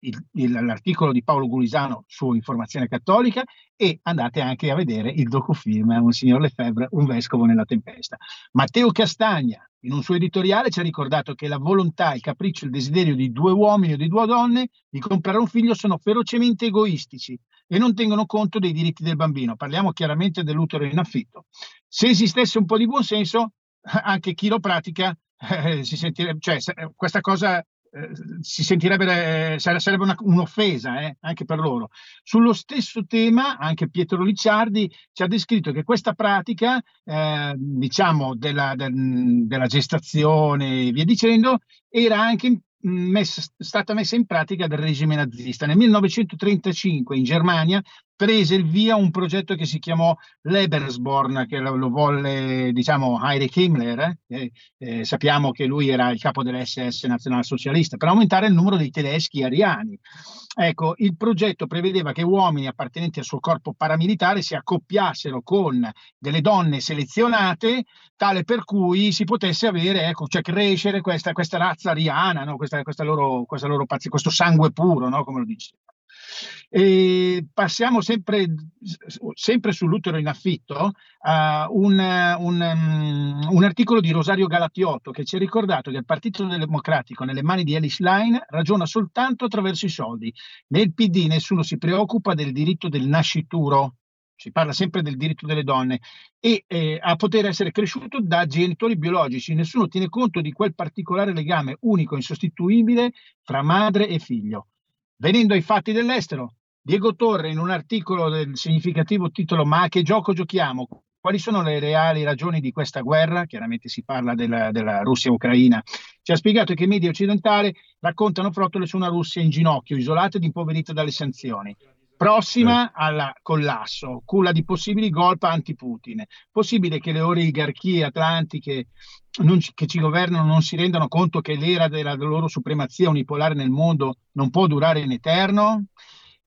il, il, l'articolo di Paolo Gulisano su Informazione Cattolica e andate anche a vedere il docufilm Un signor Lefebvre, un vescovo nella tempesta. Matteo Castagna, in un suo editoriale, ci ha ricordato che la volontà, il capriccio, il desiderio di due uomini o di due donne di comprare un figlio sono ferocemente egoistici e non tengono conto dei diritti del bambino. Parliamo chiaramente dell'utero in affitto. Se esistesse un po' di buonsenso, anche chi lo pratica eh, si sentirebbe, cioè questa cosa eh, si sentirebbe, sarebbe una, un'offesa eh, anche per loro. Sullo stesso tema, anche Pietro Licciardi ci ha descritto che questa pratica, eh, diciamo, della, del, della gestazione e via dicendo, era anche messa, stata messa in pratica dal regime nazista. Nel 1935 in Germania prese il via un progetto che si chiamò Lebensborn, che lo, lo volle, diciamo, Heinrich Himmler, eh? Eh, sappiamo che lui era il capo dell'SS nazionalsocialista, per aumentare il numero dei tedeschi ariani. Ecco, il progetto prevedeva che uomini appartenenti al suo corpo paramilitare si accoppiassero con delle donne selezionate, tale per cui si potesse avere, ecco, cioè crescere questa, questa razza ariana, no? questa, questa loro, loro pazzi, questo sangue puro, no? come lo diceva. E passiamo sempre, sempre sull'utero in affitto a un, un, um, un, articolo di Rosario Galattiotto che ci ha ricordato che il Partito Democratico nelle mani di Alice Line ragiona soltanto attraverso i soldi. Nel PD nessuno si preoccupa del diritto del nascituro, si parla sempre del diritto delle donne, e eh, a poter essere cresciuto da genitori biologici. Nessuno tiene conto di quel particolare legame unico, insostituibile fra madre e figlio. Venendo ai fatti dell'estero, Diego Torre in un articolo del significativo titolo Ma a che gioco giochiamo? Quali sono le reali ragioni di questa guerra? Chiaramente si parla della, della Russia-Ucraina. Ci ha spiegato che i media occidentali raccontano frottole su una Russia in ginocchio, isolata ed impoverita dalle sanzioni prossima al collasso, culla di possibili golpe anti-Putin. Possibile che le oligarchie atlantiche ci, che ci governano non si rendano conto che l'era della, loro supremazia unipolare nel mondo non può durare in eterno?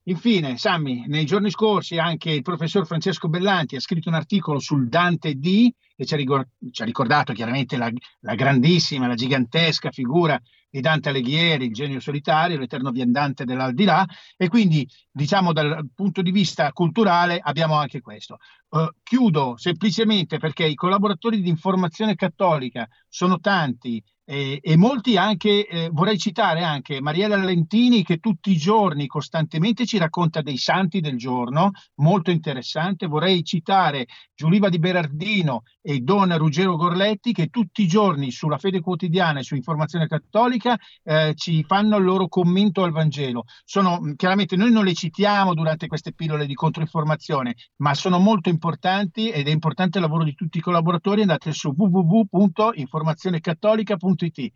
Infine, Sammy, nei giorni scorsi anche il professor Francesco Bellanti ha scritto un articolo sul Dante D e ci ha, ricor- ci ha ricordato chiaramente la, la, grandissima, la gigantesca figura di Dante Alighieri, il genio solitario, l'eterno viandante dell'aldilà e quindi diciamo dal punto di vista culturale abbiamo anche questo. Uh, chiudo semplicemente perché i collaboratori di informazione cattolica sono tanti e, e, molti anche, eh, vorrei citare anche Mariella Lentini che tutti i giorni costantemente ci racconta dei santi del giorno, molto interessante. Vorrei citare Giuliva di Berardino e Don Ruggero Gorletti che tutti i giorni sulla fede quotidiana e su Informazione Cattolica eh, ci fanno il loro commento al Vangelo. Sono, chiaramente noi non le citiamo durante queste pillole di controinformazione, ma sono molto importanti ed è importante il lavoro di tutti i collaboratori. Andate su www.informazionecattolica.com www.radioticino.it.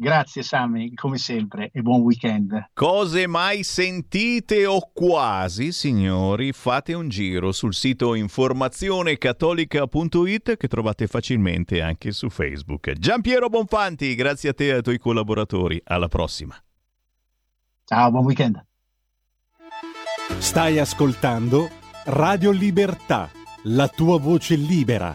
Grazie Sammy, come sempre, e buon weekend. Cose mai sentite o quasi, signori, fate un giro sul sito informazionecattolica.it che trovate facilmente anche su Facebook. Giampiero Bonfanti, grazie a te e ai tuoi collaboratori. Alla prossima. Ciao, buon weekend. Stai ascoltando Radio Libertà, la tua voce libera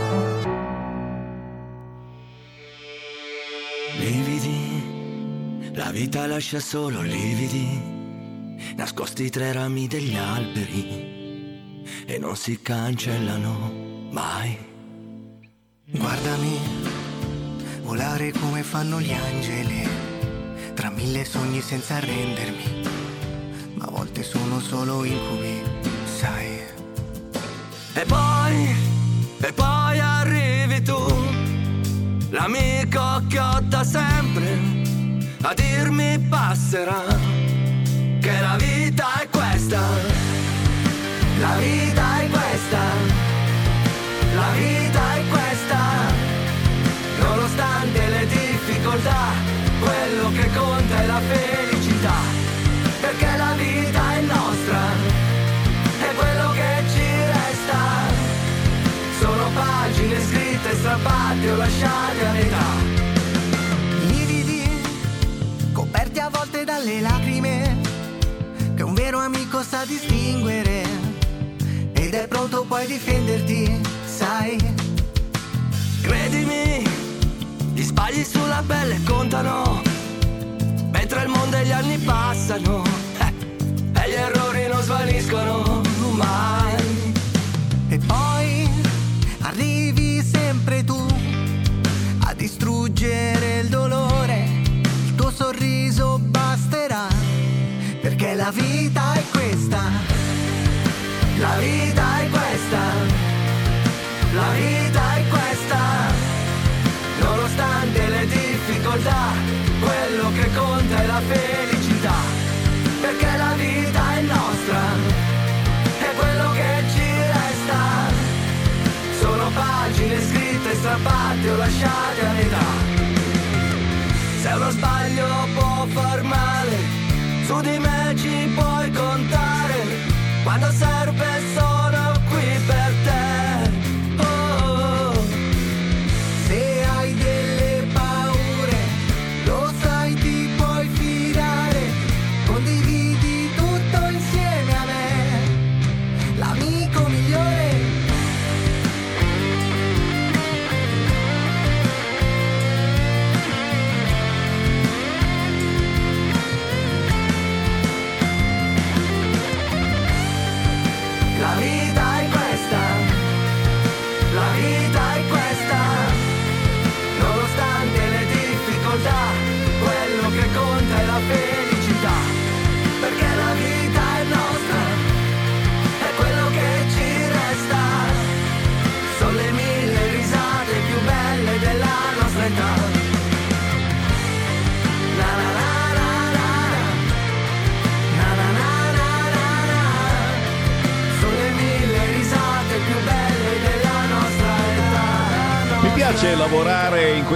La vita lascia solo lividi, nascosti tra i rami degli alberi e non si cancellano mai. Guardami, volare come fanno gli angeli, tra mille sogni senza arrendermi, ma a volte sono solo incubi, sai. E poi, e poi arrivi tu, l'amico che ho da sempre a dirmi passerà che la vita è questa, la vita è questa, la vita è questa, nonostante le difficoltà, quello che conta è la felicità, perché la vita è nostra, è quello che ci resta, sono pagine scritte, strappate o lasciate a metà a volte dalle lacrime, che un vero amico sa distinguere ed è pronto poi a difenderti, sai. Credimi, gli spazi sulla pelle contano, mentre il mondo e gli anni passano, eh, e gli errori non svaniscono mai. E poi arrivi sempre tu a distruggere il dolore, sorriso basterà, perché la vita è questa, La vita è questa, la vita è questa, nonostante le difficoltà, quello che conta è la felicità, perché la vita è nostra, è quello che ci resta, sono pagine scritte, strappate o lasciate di me ci puoi contare. Quando serve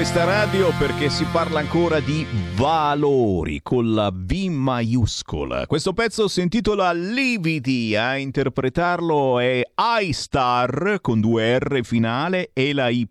questa radio perché si parla ancora di valori con la V maiuscola. Questo pezzo si intitola Lividi, a interpretarlo è iStar con due R finale e la Y,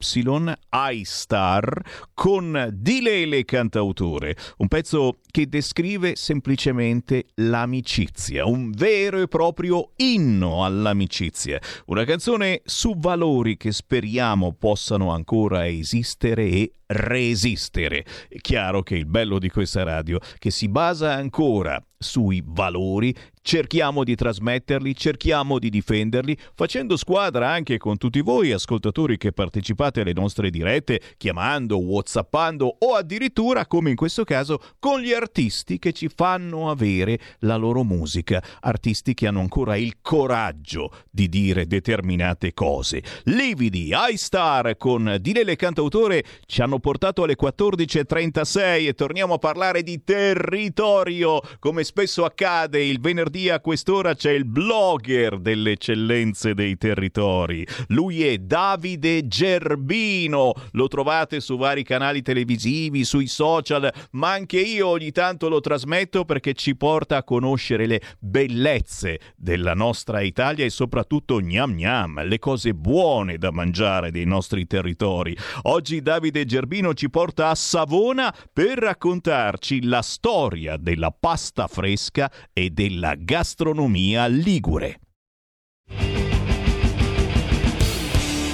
iStar con Dilele cantautore. Un pezzo che descrive semplicemente l'amicizia, un vero e proprio inno all'amicizia. Una canzone su valori che speriamo possano ancora esistere e resistere. È chiaro che il bello di questa radio che si basa ancora sui valori, cerchiamo di trasmetterli, cerchiamo di difenderli, facendo squadra anche con tutti voi ascoltatori che partecipate alle nostre dirette, chiamando, whatsappando o addirittura, come in questo caso, con gli artisti che ci fanno avere la loro musica, artisti che hanno ancora il coraggio di dire determinate cose. Lividi, iStar con Dilele Cantautore ci hanno portato alle 14.36 e torniamo a parlare di territorio, come spesso accade il venerdì a quest'ora c'è il blogger delle eccellenze dei territori. Lui è Davide Gerbino. Lo trovate su vari canali televisivi, sui social, ma anche io ogni tanto lo trasmetto perché ci porta a conoscere le bellezze della nostra Italia e soprattutto gnam gnam, le cose buone da mangiare dei nostri territori. Oggi Davide Gerbino ci porta a Savona per raccontarci la storia della pasta fresca e della gastronomia ligure.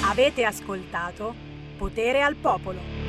Avete ascoltato Potere al Popolo.